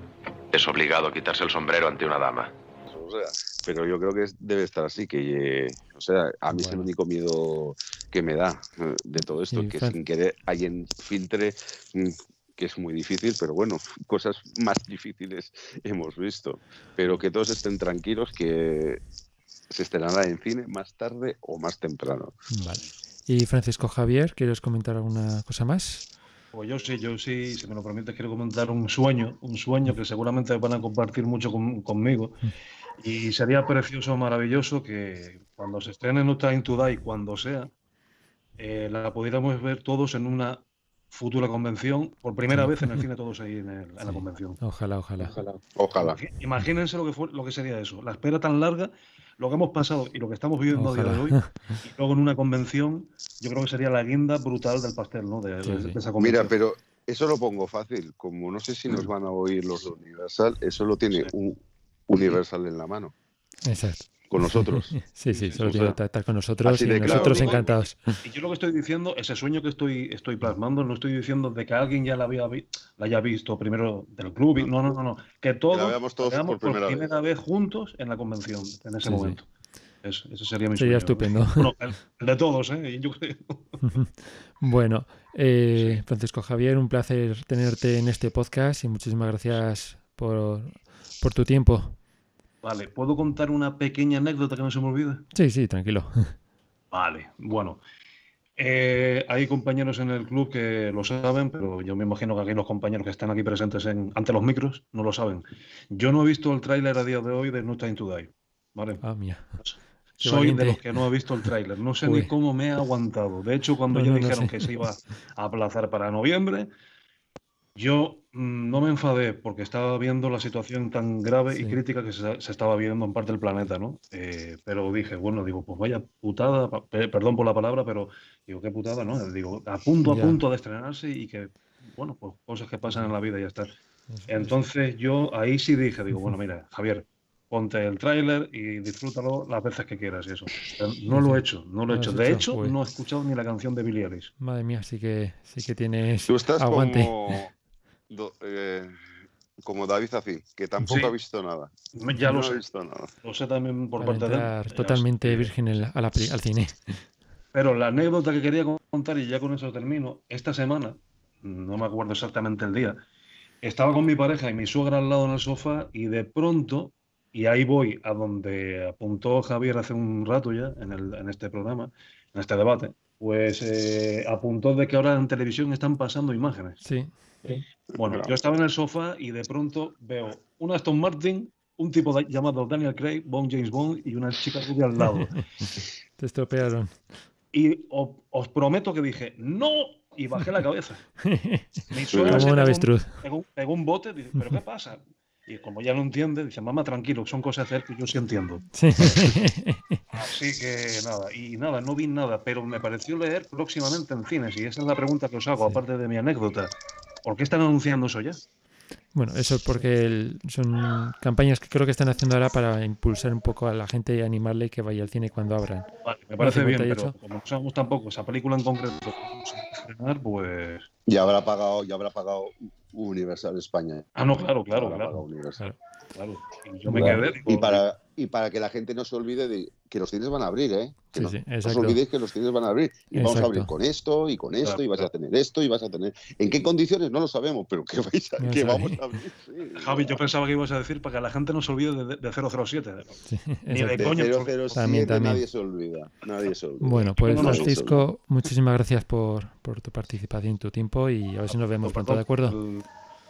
Es obligado a quitarse el sombrero ante una dama. O sea, pero yo creo que es- debe estar así, que, eh, o sea, a mí es el único miedo que me da eh, de todo esto, Sí, que sin querer alguien filtre, mm, que es muy difícil, pero bueno, cosas más difíciles hemos visto. Pero que todos estén tranquilos, que se estrenará en cine más tarde o más temprano. Vale. Y Francisco Javier, ¿quieres comentar alguna cosa más? Pues yo sí, yo sí, si me lo permites, quiero comentar un sueño, un sueño que seguramente van a compartir mucho con- conmigo. Y sería precioso, maravilloso que cuando se estrene No Time to Die, cuando sea, eh, la pudiéramos ver todos en una futura convención, por primera vez en el cine, todos ahí en, el- en la convención. Ojalá, ojalá. Ojalá. Imagínense lo que, fue, lo que sería eso, la espera tan larga, lo que hemos pasado y lo que estamos viviendo a día de hoy, y luego en una convención, yo creo que sería la guinda brutal del pastel, ¿no? De, de- Sí, sí. de esa Mira, pero Eso lo pongo fácil. Como no sé si nos van a oír los de Universal, eso lo tiene un Universal en la mano. Exacto. Con nosotros. Sí, sí, solo O tiene que estar con nosotros así y de claro. nosotros Digo, encantados. Y yo lo que estoy diciendo, ese sueño que estoy, estoy plasmando, no estoy diciendo de que alguien ya la, había vi- la haya visto primero del club. No, no, no, no. Que todos veamos todos la veamos por primera vez. juntos en la convención, en ese Sí, sí. momento. Es- ese sería mi Sería sueño. estupendo. Bueno, el, de todos, ¿eh? Yo creo. Bueno, eh, Francisco Javier, un placer tenerte en este podcast y muchísimas gracias por, por tu tiempo. Vale, ¿puedo contar una pequeña anécdota que no se me olvide? Sí, sí, tranquilo. Vale, bueno. Eh, hay compañeros en el club que lo saben, pero yo me imagino que aquí los compañeros que están aquí presentes en- ante los micros no lo saben. Yo no he visto el tráiler a día de hoy de No Time to Die. ¿vale? Ah, mía. Qué Soy valiente. de los que no ha visto el tráiler. No sé Uy. ni cómo me he aguantado. De hecho, cuando No, ya no, no dijeron sé. que se iba a aplazar para noviembre, yo mm, no me enfadé porque estaba viendo la situación tan grave y crítica que se, se estaba viendo en parte del planeta, ¿no? Eh, pero dije, bueno, digo, pues vaya putada, perdón por la palabra, pero digo, qué putada, ¿no? Digo, a punto, a Ya. punto de estrenarse y que, bueno, pues cosas que pasan en la vida y ya está. Entonces yo ahí sí dije, digo, bueno, mira, Javier, ponte el tráiler y disfrútalo las veces que quieras y eso. Pero no lo he hecho, no lo he hecho. De hecho, joder. no he escuchado ni la canción de Billie Eilish. Madre mía, sí que, sí que tienes Tú estás aguante. como, do- eh, como David Ací, que tampoco Sí. ha visto nada. Ya lo no sé. ha visto nada. Lo sé también por Para parte de él. Ya totalmente sé. virgen en la- a la peli- al cine. Pero la anécdota que quería contar, y ya con eso termino, esta semana, no me acuerdo exactamente el día, estaba con mi pareja y mi suegra al lado en el sofá y de pronto, y ahí voy a donde apuntó Javier hace un rato ya en, el- en este programa, en este debate, pues eh, apuntó de que ahora en televisión están pasando imágenes. Sí. Bueno, yo estaba en el sofá y de pronto veo un Aston Martin, un tipo llamado Daniel Craig, Bond James Bond y una chica rubia al lado. Te estropearon. Y o- os prometo que dije, ¡no! Y bajé la cabeza. Como un avestruz. Pegó, pegó un bote, dice, ¿pero qué pasa? Y como ya no entiende, dice, mamá, tranquilo, son cosas de él que yo sí entiendo. Sí. Así que nada, y nada, no vi nada, pero me pareció leer próximamente en cines. Y esa es la pregunta que os hago, aparte de mi anécdota. ¿Por qué están anunciando eso ya? Bueno, eso es porque el- son campañas que creo que están haciendo ahora para impulsar un poco a la gente y animarle que vaya al cine cuando abran. Vale, me parece bien, 58. pero como no sabemos tampoco esa película en concreto, que vamos a estrenar, pues... Ya habrá pagado, ya habrá pagado Universal España. Ah, no, claro, claro, Habrá claro. pagado Universal. Claro. Y yo me Claro. quedé, digo, y para y para que la gente no se olvide de que los cines van a abrir, ¿eh? Que Sí, no, sí, no os olvidéis que los cines van a abrir. Y vamos a abrir con esto y con esto Claro, y vas a tener esto y vas a tener. ¿En qué condiciones? No lo sabemos, pero que, vais a- No que vamos a abrir. sí. Javi, yo pensaba que ibas a decir para que la gente no se olvide de, de 007. Sí, Ni de coña. De porque- 007 También, también. nadie se olvida. Nadie se olvida. Bueno, pues Francisco, muchísimas gracias por, por tu participación, tu tiempo y a ver si nos vemos pronto, ¿de acuerdo?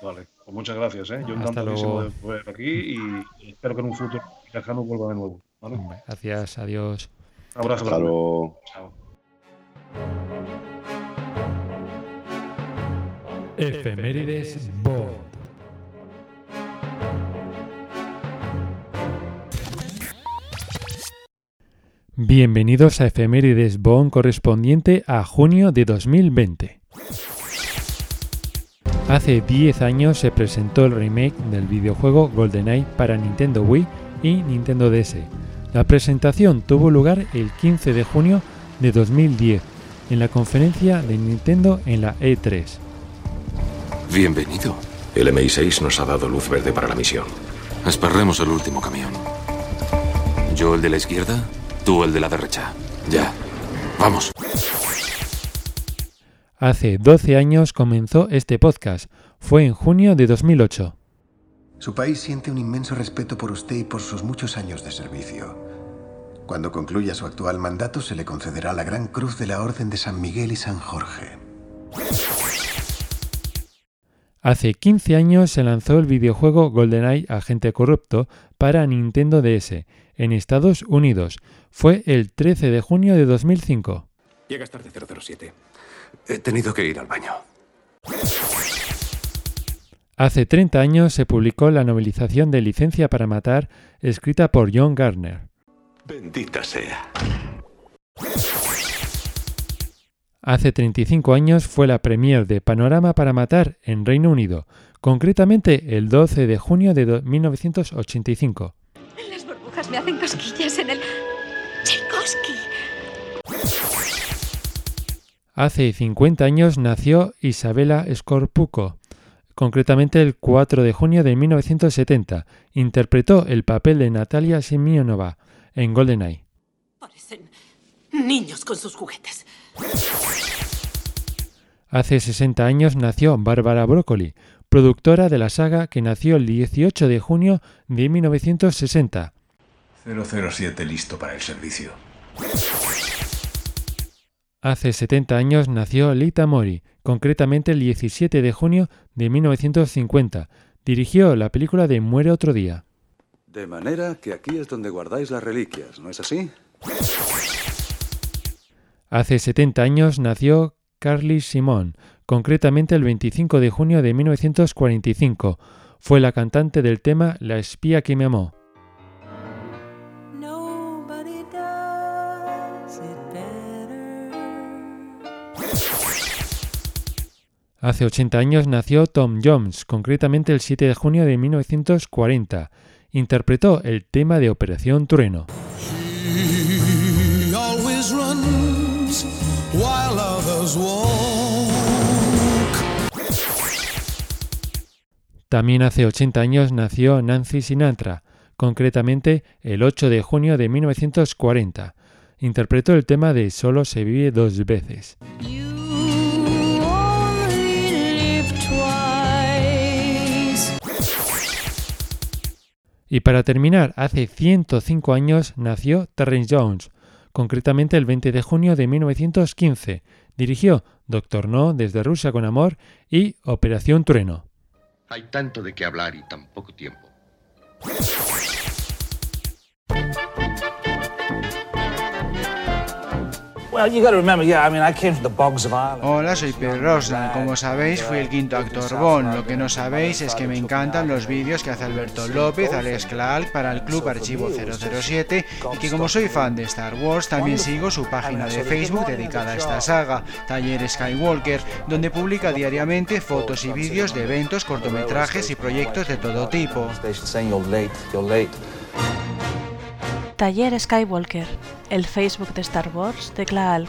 Vale, pues muchas gracias. ¿eh? Yo encantadísimo de poder aquí y espero que en un futuro lejano vuelva de nuevo. ¿vale? Un Gracias, adiós. abrazo. Hasta grande. luego. Chao. Efemérides Bond. Bienvenidos a Efemérides Bond correspondiente a junio de 2020. Hace 10 años se presentó el remake del videojuego GoldenEye para Nintendo Wii y Nintendo DS. La presentación tuvo lugar el 15 de junio de 2010 en la conferencia de Nintendo en la E E3. Bienvenido. El MI6 nos ha dado luz verde para la misión. Esperremos el último camión. Yo el de la izquierda, tú el de la derecha. Ya. Vamos. Hace 12 años comenzó este podcast. Fue en junio de 2008. Su país siente un inmenso respeto por usted y por sus muchos años de servicio. Cuando concluya su actual mandato se le concederá la Gran Cruz de la Orden de San Miguel y San Jorge. Hace 15 años se lanzó el videojuego GoldenEye Agente Corrupto para Nintendo DS en Estados Unidos. Fue el 13 de junio de 2005. Llegas tarde 007. He tenido que ir al baño. Hace 30 años se publicó la novelización de Licencia para Matar, escrita por John Garner. Bendita sea. Hace 35 años fue la premier de Panorama para Matar en Reino Unido, concretamente el 12 de junio de 1985. Las burbujas me hacen cosquillas en el... Tchaikovsky. Hace 50 años nació Isabela Scorpuco, concretamente el 4 de junio de 1970. Interpretó el papel de Natalia Semionova en GoldenEye. Parecen niños con sus juguetes. Hace 60 años nació Bárbara Broccoli, productora de la saga que nació el 18 de junio de 1960. 007 listo para el servicio. Hace 70 años nació Lita Mori, concretamente el 17 de junio de 1950. Dirigió la película de Muere otro día. De manera que aquí es donde guardáis las reliquias, ¿no es así? Hace 70 años nació Carly Simon, concretamente el 25 de junio de 1945. Fue la cantante del tema La espía que me amó. Hace 80 años nació Tom Jones, concretamente el 7 de junio de 1940. Interpretó el tema de Operación Trueno. También hace 80 años nació Nancy Sinatra, concretamente el 8 de junio de 1940. Interpretó el tema de Solo se vive dos veces. Y para terminar, hace 105 años nació Terrence Jones, concretamente el 20 de junio de 1915. Dirigió Doctor No desde Rusia con Amor y Operación Trueno. Hay tanto de qué hablar y tan poco tiempo. Hola, soy Pierre Rosnan. Como sabéis, fui el quinto actor Bond. Lo que no sabéis es que me encantan los vídeos que hace Alberto López, Alex Clark para el Club Archivo 007 y que como soy fan de Star Wars, también sigo su página de Facebook dedicada a esta saga, Taller Skywalker, donde publica diariamente fotos y vídeos de eventos, cortometrajes y proyectos de todo tipo. Taller Skywalker, el Facebook de Star Wars de Klaalk.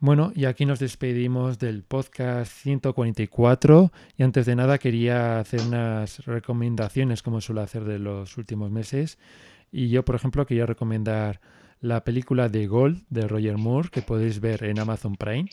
Bueno, y aquí nos despedimos del podcast 144 y antes de nada quería hacer unas recomendaciones como suelo hacer de los últimos meses. Y yo por ejemplo quería recomendar la película de Gold de Roger Moore que podéis ver en Amazon Prime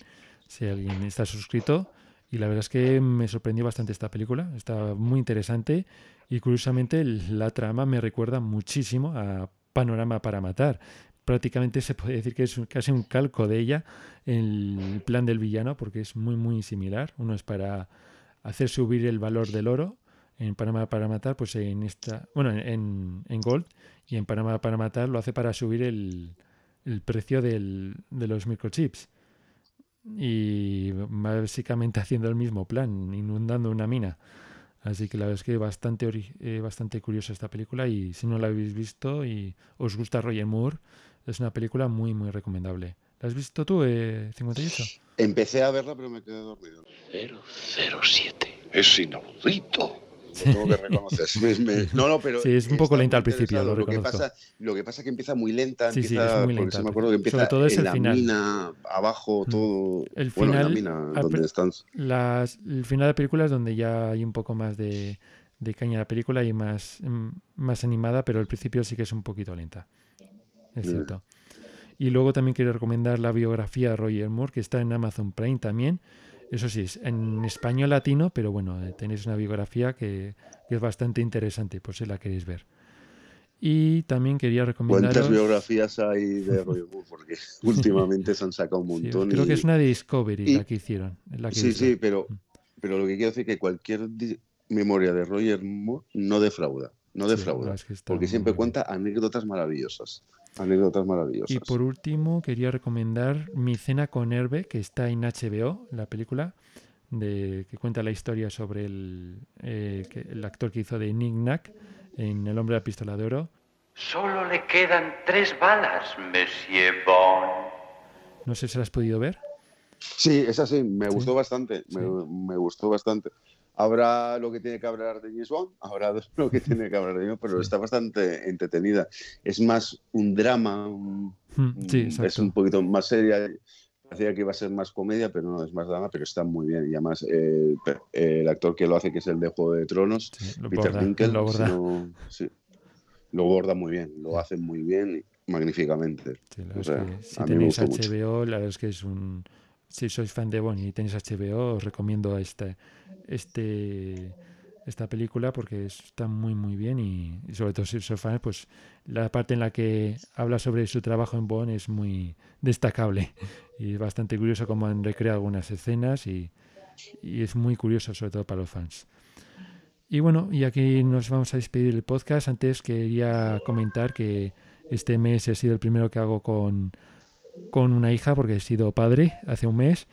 si alguien está suscrito. Y la verdad es que me sorprendió bastante esta película, está muy interesante y curiosamente la trama me recuerda muchísimo a Panorama para Matar. Prácticamente se puede decir que es casi un calco de ella el plan del villano porque es muy muy similar. Uno es para hacer subir el valor del oro en Panamá para matar, pues en esta, bueno, en, en Gold y en Panamá para matar lo hace para subir el, el precio del, de los microchips y básicamente haciendo el mismo plan, inundando una mina. Así que la verdad es que bastante, eh, bastante curiosa esta película y si no la habéis visto y os gusta Roger Moore, es una película muy, muy recomendable. ¿La has visto tú, eh, 58? Empecé a verla pero me quedé dormido. 007. Es inaudito. Tengo que reconocer. Me- me- no, no, pero Sí, es un poco lenta al principio, lo que pasa, lo que pasa es que empieza muy lenta, Sí, sí, empieza, es muy lenta sí me al acuerdo que principio. empieza Sobre todo es en el la final. mina, abajo, todo. El bueno, en la final, mina, donde pri- están. las- el final de la película es donde ya hay un poco más de, de caña la película y más, mm, más animada, pero al principio sí que es un poquito lenta. Es Ya. cierto. Y luego también quiero recomendar la biografía de Roger Moore, que está en Amazon Prime también. Eso sí, es en español latino, pero bueno, eh, tenéis una biografía que, que es bastante interesante, por si la queréis ver. Y también quería recomendaros... ¿Cuántas biografías hay de Roger Moore? Porque últimamente se han sacado un Sí, montón. creo y- que es una de Discovery y- la que hicieron. la que he Sí, sí, pero, pero lo que quiero decir es que cualquier memoria de Roger Moore no defrauda. No Sí, defrauda. es que porque siempre bien. cuenta anécdotas maravillosas. Anécdotas maravillosas. Y por último, quería recomendar Mi cena con Herbe, que está en HBO, la película, de, que cuenta la historia sobre el, eh, que- el actor que hizo de Nick Nack en El hombre de la pistola de oro. Solo le quedan tres balas, Monsieur Bond. No sé si la has podido ver. Sí, esa sí, me gustó bastante, me, me gustó bastante. Habrá lo que tiene que hablar de James Bond, habrá lo que tiene que hablar de mí, pero está bastante entretenida. Es más un drama, un- Mm, sí, es un poquito más seria. Parecía que iba a ser más comedia, pero no es más drama, pero está muy bien. Y además, eh, el actor que lo hace, que es el de Juego de Tronos, Peter borda, lo borda. sí, lo borda muy bien, lo hace muy bien magníficamente. La O sea, que si a mí me tenéis mucho. HBO, la verdad es que es un. Si sois fan de Bond y tenéis HBO, os recomiendo este, este, esta película porque está muy, muy bien. Y, sobre todo si sois fans, pues la parte en la que habla sobre su trabajo en Bond es muy destacable. Y es bastante curioso cómo han recreado algunas escenas y, y es muy curioso, sobre todo para los fans. Y bueno, y aquí nos vamos a despedir del podcast. Antes quería comentar que este mes he sido el primero que hago con, con una hija porque he sido padre hace un mes.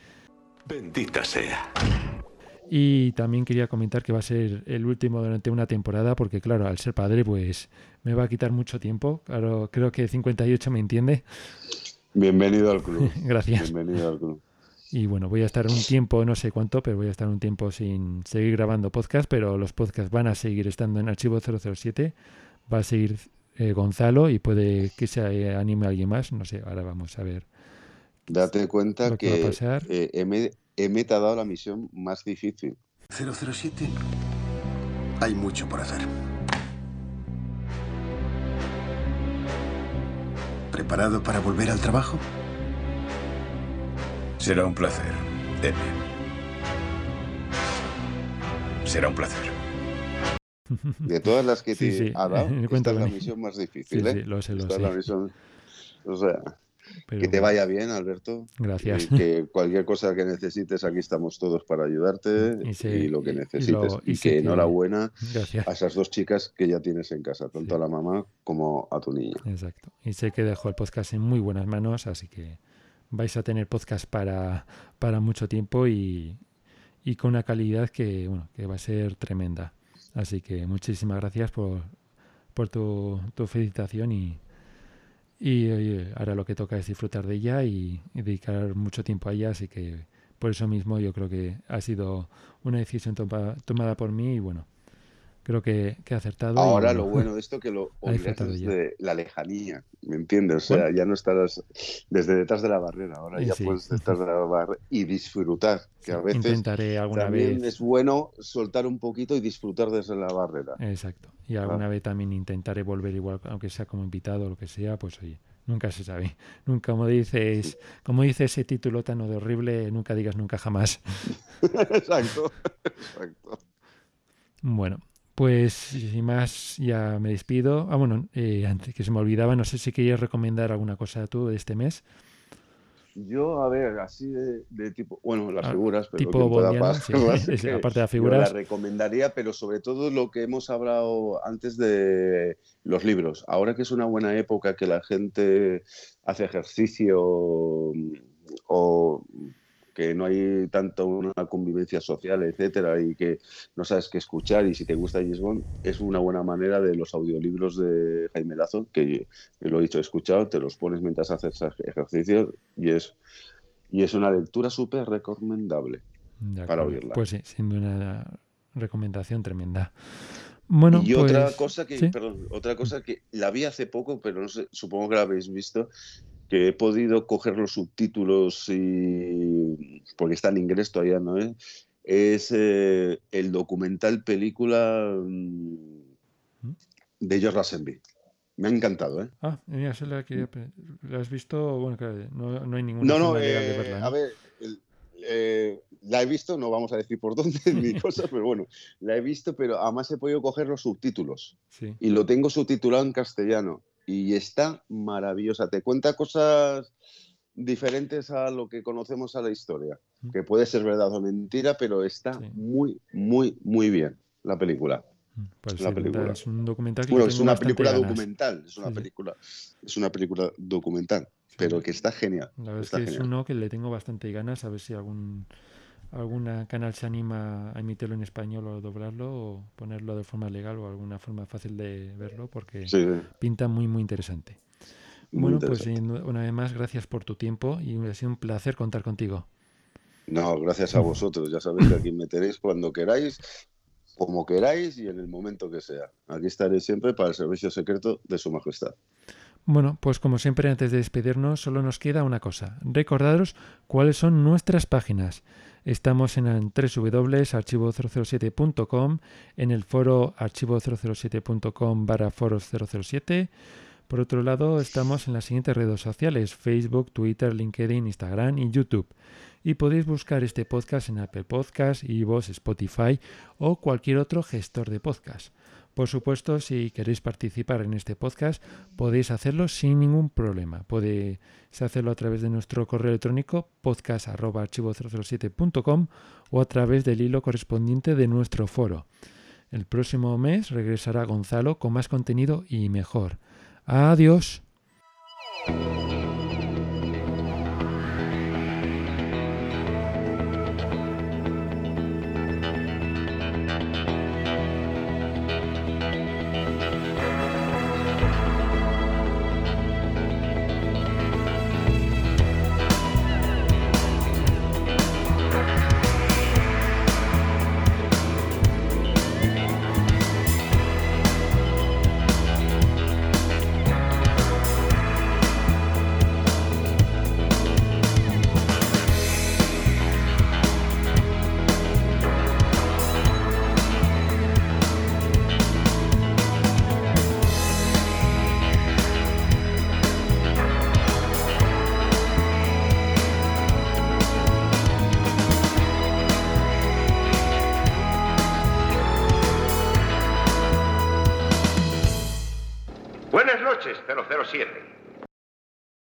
Bendita sea. Y también quería comentar que va a ser el último durante una temporada porque claro, al ser padre pues me va a quitar mucho tiempo. Claro, creo que 58 me entiende. Bienvenido al club. Gracias. Bienvenido al club. Y bueno, voy a estar un tiempo, no sé cuánto, pero voy a estar un tiempo sin seguir grabando podcast, pero los podcasts van a seguir estando en archivo 007. Va a seguir eh, Gonzalo y puede que se eh, anime alguien más. No sé, ahora vamos a ver. Date cuenta Lo que va a que pasar. eh, M, M te ha dado la misión más difícil. 007. Hay mucho por hacer. ¿Preparado para volver al trabajo? Será un placer, M. Será un placer. De todas las que Sí, te sí, ha dado, esta es la misión más difícil. Sí, ¿eh? lo sé, lo Esta es sé. la misión- o sea, Pero que te vaya bien, Alberto. Gracias. Y que cualquier cosa que necesites, aquí estamos todos para ayudarte Y lo que y- y necesites. lo- Y, y que- enhorabuena Gracias. a esas dos chicas que ya tienes en casa, tanto a la mamá como a tu niña. Exacto. Y sé que dejo el podcast en muy buenas manos, así que vais a tener podcast para, para mucho tiempo y, y con una calidad que, bueno, que va a ser tremenda. Así que muchísimas gracias por, por tu, tu felicitación y, y ahora lo que toca es disfrutar de ella y, dedicar mucho tiempo a ella, así que por eso mismo yo creo que ha sido una decisión toma- tomada por mí y bueno, creo que, que he acertado. Ahora lo bueno de esto que lo ella. desde la lejanía, ¿me entiendes? O sea, Bueno. ya no estarás desde detrás de la barrera, ahora Eh, ya sí. puedes detrás de la barrera y disfrutar, que Sí, a veces intentaré alguna también vez. es bueno soltar un poquito y disfrutar desde la barrera. Exacto. Y alguna vez también intentaré volver igual, aunque sea como invitado o lo que sea, pues oye, nunca se sabe. Nunca, como dices, como dice ese título tan de horrible, nunca digas nunca jamás. exacto, exacto. Bueno, pues sin más ya me despido. Ah, bueno, eh, antes que se me olvidaba, no sé si querías recomendar alguna cosa tú de este mes. Yo, a ver, así de, de tipo, bueno, las Ah, figuras, pero tipo bondiano, sí. aparte de las yo figuras. la recomendaría, pero sobre todo lo que hemos hablado antes de los libros. Ahora que es una buena época que la gente hace ejercicio mm, o que no hay tanto una convivencia social, etcétera, y que no sabes qué escuchar, y si te gusta James Bond, es una buena manera de los audiolibros de Jaime Lazo, que lo he dicho, he escuchado, te los pones mientras haces ejercicio y es, y es una lectura súper recomendable para oírla. Pues sí, siendo una recomendación tremenda. Bueno, y otra pues, cosa que, sí. perdón, otra cosa que la vi hace poco, pero no sé, supongo que la habéis visto, que he podido coger los subtítulos y porque está en inglés todavía, ¿no? es? Es eh, el documental película mm, de George Lazenby. Me ha encantado, ¿eh? Ah, mira, esa la quería ¿La has visto? Bueno, claro, no, no hay ninguna No, no, de eh, a ver, el- eh, la he visto, no vamos a decir por dónde ni cosas, pero bueno, la he visto, pero además he podido coger los subtítulos Sí. y lo tengo subtitulado en castellano y está maravillosa. Te cuenta cosas diferentes a lo que conocemos a la historia, que puede ser verdad o mentira, pero está muy, muy, muy bien la película. Pues la sí, película. es un documental que Bueno, es una película ganas. documental, es una Sí, película, es una película documental, pero que está genial. La verdad es que es genial. uno que le tengo bastante ganas a ver si algún alguna canal se anima a emitirlo en español o doblarlo o ponerlo de forma legal o alguna forma fácil de verlo porque pinta muy muy interesante. bueno, pues una vez más gracias por tu tiempo y ha sido un placer contar contigo. No, gracias a vosotros. Ya sabéis que aquí me tenéis cuando queráis, como queráis y en el momento que sea. Aquí estaré siempre para el servicio secreto de Su Majestad. Bueno, pues como siempre antes de despedirnos solo nos queda una cosa. Recordaros cuáles son nuestras páginas. Estamos en www.archivo007.com, en el foro archivo007.com barra foros 007. Por otro lado, estamos en las siguientes redes sociales, Facebook, Twitter, LinkedIn, Instagram y YouTube. Y podéis buscar este podcast en Apple Podcasts, Evox, Spotify o cualquier otro gestor de podcast. Por supuesto, si queréis participar en este podcast, podéis hacerlo sin ningún problema. Podéis hacerlo a través de nuestro correo electrónico podcast.archivo007.com o a través del hilo correspondiente de nuestro foro. El próximo mes regresará Gonzalo con más contenido y mejor. Adiós.